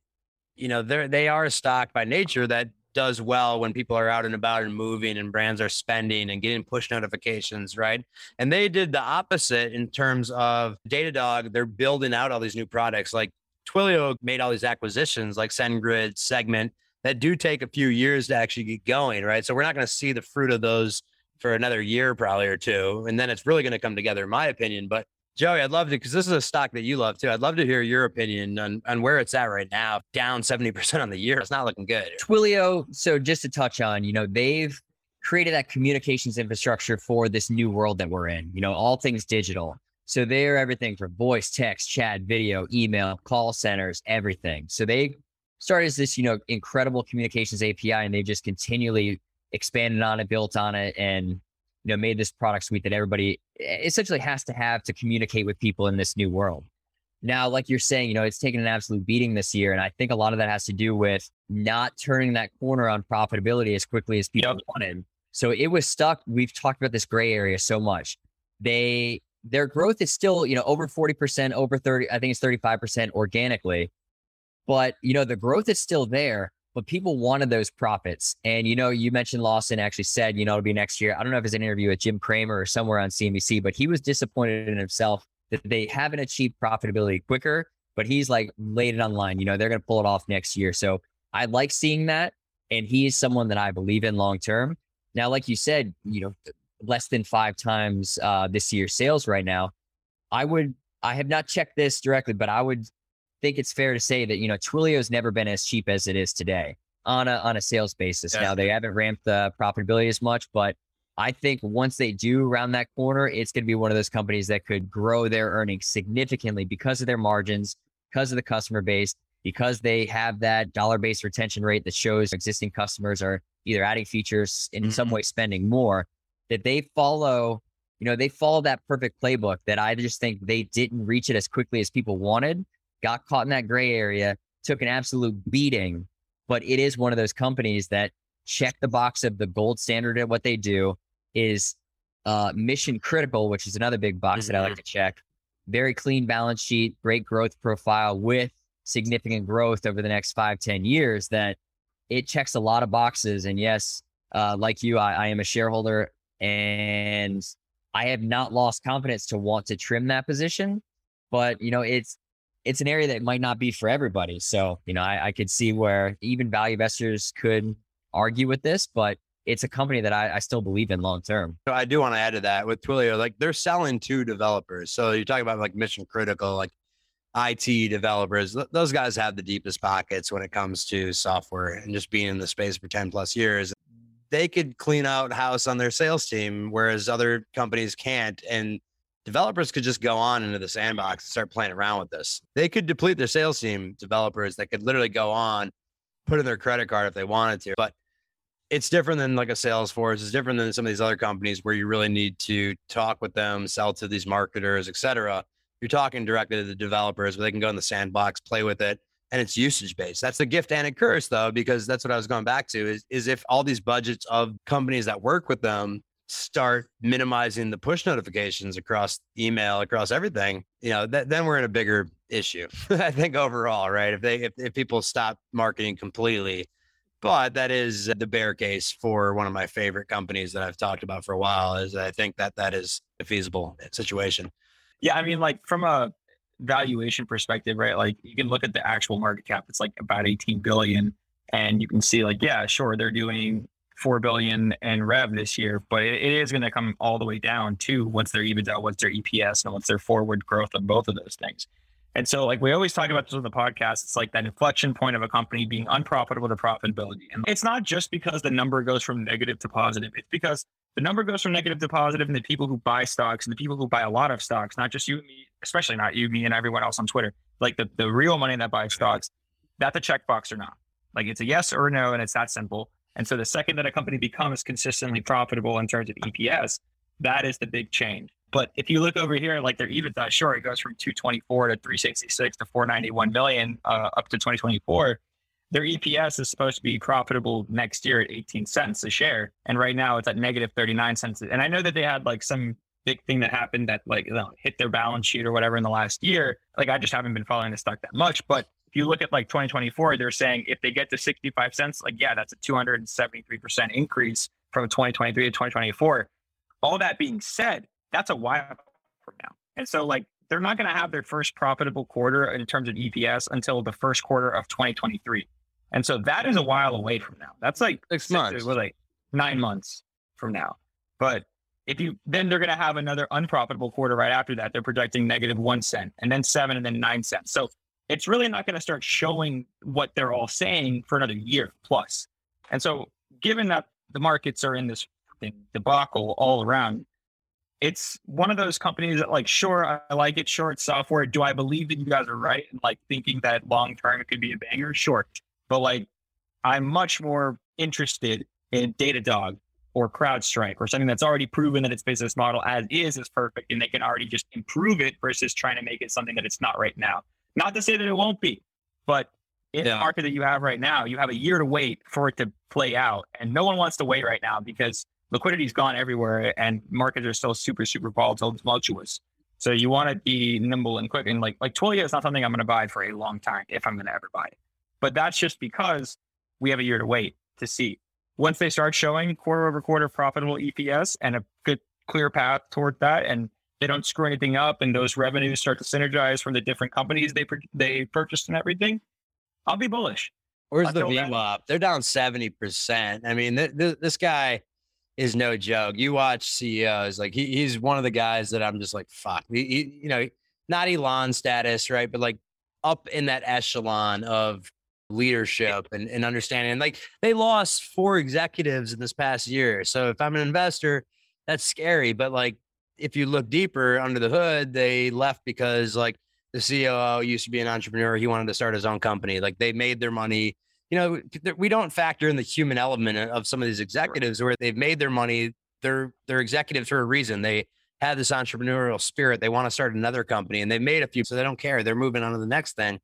you know, they're they are a stock by nature that does well when people are out and about and moving and brands are spending and getting push notifications, right? And they did the opposite in terms of Datadog. They're building out all these new products. Like Twilio made all these acquisitions like SendGrid, Segment that do take a few years to actually get going, right? So we're not going to see the fruit of those for another year probably or two. And then it's really going to come together, in my opinion. But Joey, I'd love to because this is a stock that you love too. I'd love to hear your opinion on, on where it's at right now. Down 70% on the year. It's not looking good. Twilio, so just to touch on, you know, they've created that communications infrastructure for this new world that we're in, you know, all things digital. So they're everything from voice, text, chat, video, email, call centers, everything. So they started as this, you know, incredible communications API and they've just continually expanded on it, built on it, and you know, made this product suite that everybody essentially has to have to communicate with people in this new world. Now, like you're saying, you know, it's taken an absolute beating this year. And I think a lot of that has to do with not turning that corner on profitability as quickly as people Yep. wanted. So it was stuck. We've talked about this gray area so much. They their growth is still, you know, over 40%, over 30, I think it's 35% organically. But you know, the growth is still there, but people wanted those profits. And you know, you mentioned Lawson actually said, you know, it'll be next year. I don't know if it's an interview with Jim Cramer or somewhere on CNBC, but he was disappointed in himself that they haven't achieved profitability quicker. But he's like laid it on line. You know, they're going to pull it off next year. So I like seeing that. And he is someone that I believe in long term. Now, like you said, you know, less than five times uh, this year's sales right now. I would, I have not checked this directly, but I would think it's fair to say that you know Twilio's never been as cheap as it is today on a on a sales basis. Yeah. Now they haven't ramped the profitability as much, but I think once they do round that corner, it's going to be one of those companies that could grow their earnings significantly because of their margins, because of the customer base, because they have that dollar based retention rate that shows existing customers are either adding features in some mm-hmm. way spending more, that they follow, you know, they follow that perfect playbook that I just think they didn't reach it as quickly as people wanted, got caught in that gray area, took an absolute beating. But it is one of those companies that check the box of the gold standard at what they do is uh, mission critical, which is another big box that I like to check. Very clean balance sheet, great growth profile with significant growth over the next five, 10 years that it checks a lot of boxes. And yes, uh, like you, I, I am a shareholder and I have not lost confidence to want to trim that position. But, you know, it's, it's an area that might not be for everybody. So, you know, I, I could see where even value investors could argue with this, but it's a company that I, I still believe in long term. So I do want to add to that with Twilio, like they're selling to developers. So you're talking about like mission critical, like IT developers. th- Those guys have the deepest pockets when it comes to software and just being in the space for 10 plus years. They could clean out house on their sales team, whereas other companies can't. And developers could just go on into the sandbox and start playing around with this. They could deplete their sales team developers that could literally go on, put in their credit card if they wanted to. But it's different than like a Salesforce. It's different than some of these other companies where you really need to talk with them, sell to these marketers, et cetera. You're talking directly to the developers where they can go in the sandbox, play with it, and it's usage based. That's the gift and a curse though, because that's what I was going back to is, is if all these budgets of companies that work with them start minimizing the push notifications across email, across everything, you know, then we're in a bigger issue. I think overall, right? If they if, if people stop marketing completely, but that is the bear case for one of my favorite companies that I've talked about for a while. Is I think that that is a feasible situation. Yeah, I mean, like from a valuation perspective, right? Like you can look at the actual market cap; it's like about 18 billion, and you can see, like, yeah, sure, they're doing four billion in rev this year, but it, it is going to come all the way down to what's their EBITDA, what's their EPS, and what's their forward growth of both of those things. And so, like we always talk about this on the podcast, it's like that inflection point of a company being unprofitable to profitability. And it's not just because the number goes from negative to positive. It's because the number goes from negative to positive, and the people who buy stocks and the people who buy a lot of stocks, not just you and me, especially not you, me, and everyone else on Twitter, like the, the real money that buys stocks, that's a checkbox or not. Like it's a yes or no, and it's that simple. And so the second that a company becomes consistently profitable in terms of EPS, that is the big change. But if you look over here, like their EBITDA, sure, it goes from 224 to 366 to 491 million uh, up to 2024. Their EPS is supposed to be profitable next year at 18 cents a share. And right now it's at negative 39 cents. And I know that they had like some big thing that happened that like you know, hit their balance sheet or whatever in the last year. Like I just haven't been following the stock that much. But if you look at like 2024, they're saying if they get to 65 cents, like, yeah, that's a 273% increase from 2023 to 2024. All that being said, that's a while from now. And so, like, they're not going to have their first profitable quarter in terms of EPS until the first quarter of 2023. And so that is a while away from now. That's like Six months. well, like nine months from now. But if you then they're going to have another unprofitable quarter right after that. They're projecting negative one cent and then seven and then nine cents. So it's really not going to start showing what they're all saying for another year plus. And so, given that the markets are in this debacle all around, it's one of those companies that, like, sure, I like it. Sure, it's software. Do I believe that you guys are right? And like thinking that long term it could be a banger? Sure. But like, I'm much more interested in Datadog or CrowdStrike or something that's already proven that its business model as is is perfect and they can already just improve it versus trying to make it something that it's not right now. Not to say that it won't be, but in the market that you have right now, you have a year to wait for it to play out. And no one wants to wait right now because liquidity's gone everywhere and markets are still super, super volatile tumultuous. So you want to be nimble and quick. And like like Twilio is not something I'm going to buy for a long time if I'm going to ever buy it. But that's just because we have a year to wait to see. Once they start showing quarter over quarter profitable EPS and a good clear path toward that, and they don't screw anything up, and those revenues start to synergize from the different companies they they purchased and everything, I'll be bullish. Where's the VWAP? They're down 70%. I mean, th- th- this guy is no joke. You watch CEOs, like he, he's one of the guys that I'm just like, fuck. He, he- you know, not Elon status, right? But like up in that echelon of leadership and, and understanding. And like they lost four executives in this past year. So if I'm an investor, that's scary. But like if you look deeper under the hood, they left because like the COO used to be an entrepreneur. He wanted to start his own company. Like they made their money. You know, we don't factor in the human element of some of these executives where they've made their money. They're they're executives for a reason. They have this entrepreneurial spirit. They want to start another company and they've made a few, so they don't care. They're moving on to the next thing.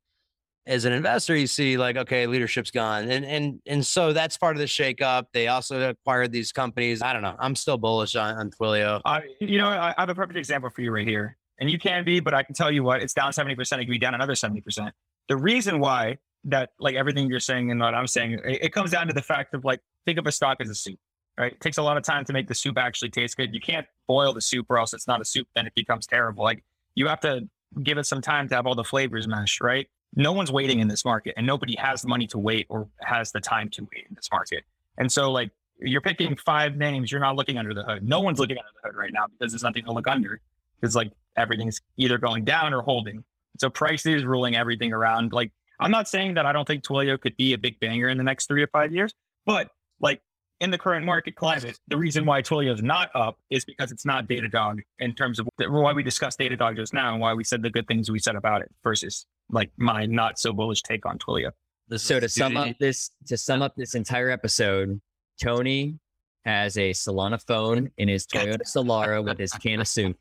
As an investor, you see like, okay, leadership's gone. And and and so that's part of the shakeup. They also acquired these companies. I don't know. I'm still bullish on, on Twilio. I, you know, I I have a perfect example for you right here. And you can be, but I can tell you what, it's down 70%. It could be down another 70%. The reason why that, like everything you're saying and what I'm saying, it, it comes down to the fact of like, think of a stock as a soup, right? It takes a lot of time to make the soup actually taste good. You can't boil the soup or else it's not a soup. Then it becomes terrible. Like you have to give it some time to have all the flavors mesh, right? No one's waiting in this market and nobody has the money to wait or has the time to wait in this market. And so like you're picking five names, you're not looking under the hood. No one's looking under the hood right now because there's nothing to look under. Because like everything's either going down or holding. So price is ruling everything around. Like I'm not saying that I don't think Twilio could be a big banger in the next three to five years, but like in the current market climate, the reason why Twilio is not up is because it's not Datadog in terms of why we discussed Datadog just now and why we said the good things we said about it versus like my not so bullish take on Twilio. So to sum up this, to sum up this entire episode, Tony has a Solana phone in his Toyota Solara with his can of soup.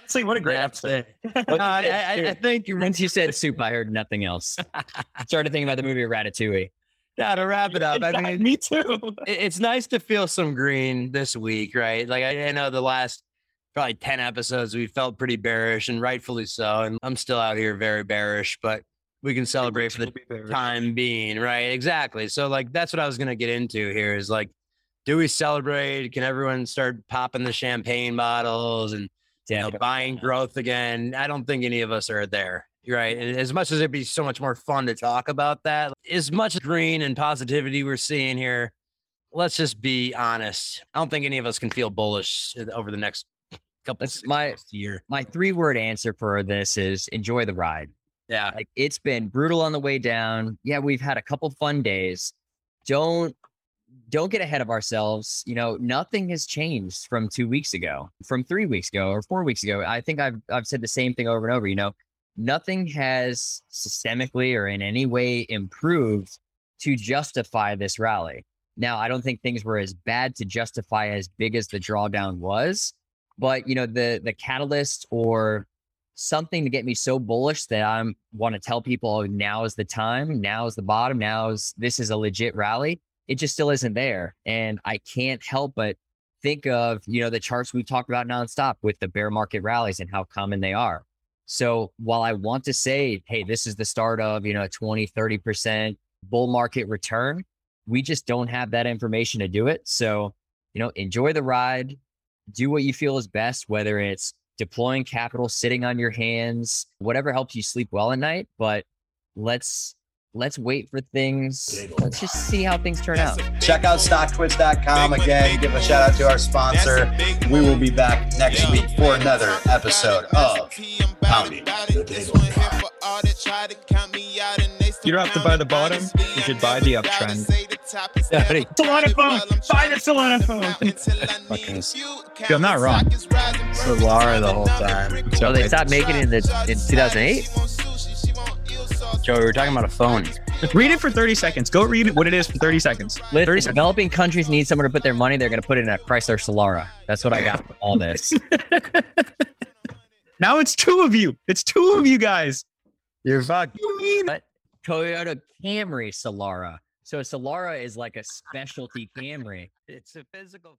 Honestly, what a great That's episode. it. Uh, I, I, I think Once you said soup, I heard nothing else. Started thinking about the movie Ratatouille. yeah, to wrap it up. I mean, Me too. it- it's nice to feel some green this week, right? Like I, I know the last probably 10 episodes we felt pretty bearish and rightfully so. And I'm still out here very bearish, but we can celebrate for the time being, right? Exactly. So like that's what I was gonna get into here is like, do we celebrate? Can everyone start popping the champagne bottles and you know, buying growth again? I don't think any of us are there. Right. And as much as it'd be so much more fun to talk about that, as much green and positivity we're seeing here, let's just be honest. I don't think any of us can feel bullish over the next couple That's my- year. My three word answer for this is enjoy the ride. Yeah. Like it's been brutal on the way down. Yeah, we've had a couple fun days. Don't don't get ahead of ourselves. You know, nothing has changed from two weeks ago, from three weeks ago, or four weeks ago. I think I've I've said the same thing over and over. You know, nothing has systemically or in any way improved to justify this rally. Now, I don't think things were as bad to justify as big as the drawdown was, but you know, the the catalyst or something to get me so bullish that I'm want to tell people oh, now is the time, now is the bottom, now is this is a legit rally. It just still isn't there. And I can't help but think of, you know, the charts we've talked about nonstop with the bear market rallies and how common they are. So while I want to say, hey, this is the start of, you know, a 20, 30% bull market return, we just don't have that information to do it. So, you know, enjoy the ride, do what you feel is best, whether it's deploying capital, sitting on your hands, whatever helps you sleep well at night. But let's let's wait for things. Let's just see how things turn out. Check out stocktwits.com again. Give a shout out to our sponsor. We will be back next week for another episode of Pounding the Table. You don't have to buy the bottom. You should buy the uptrend. Daddy. Solana phone. Buy the Solana phone. Fucking Dude, I'm not wrong. Solara the whole time. So they stopped making it in the in 2008. Joe, we were talking about a phone. Read it for 30 seconds. Go read what it is for 30 seconds. 30 seconds. developing countries need somewhere to put their money. They're going to put it in a Chrysler Solara. That's what I got from all this. Now it's two of you. It's two of you guys. You're fucked. But Toyota Camry Solara. So Solara is like a specialty Camry. It's a physical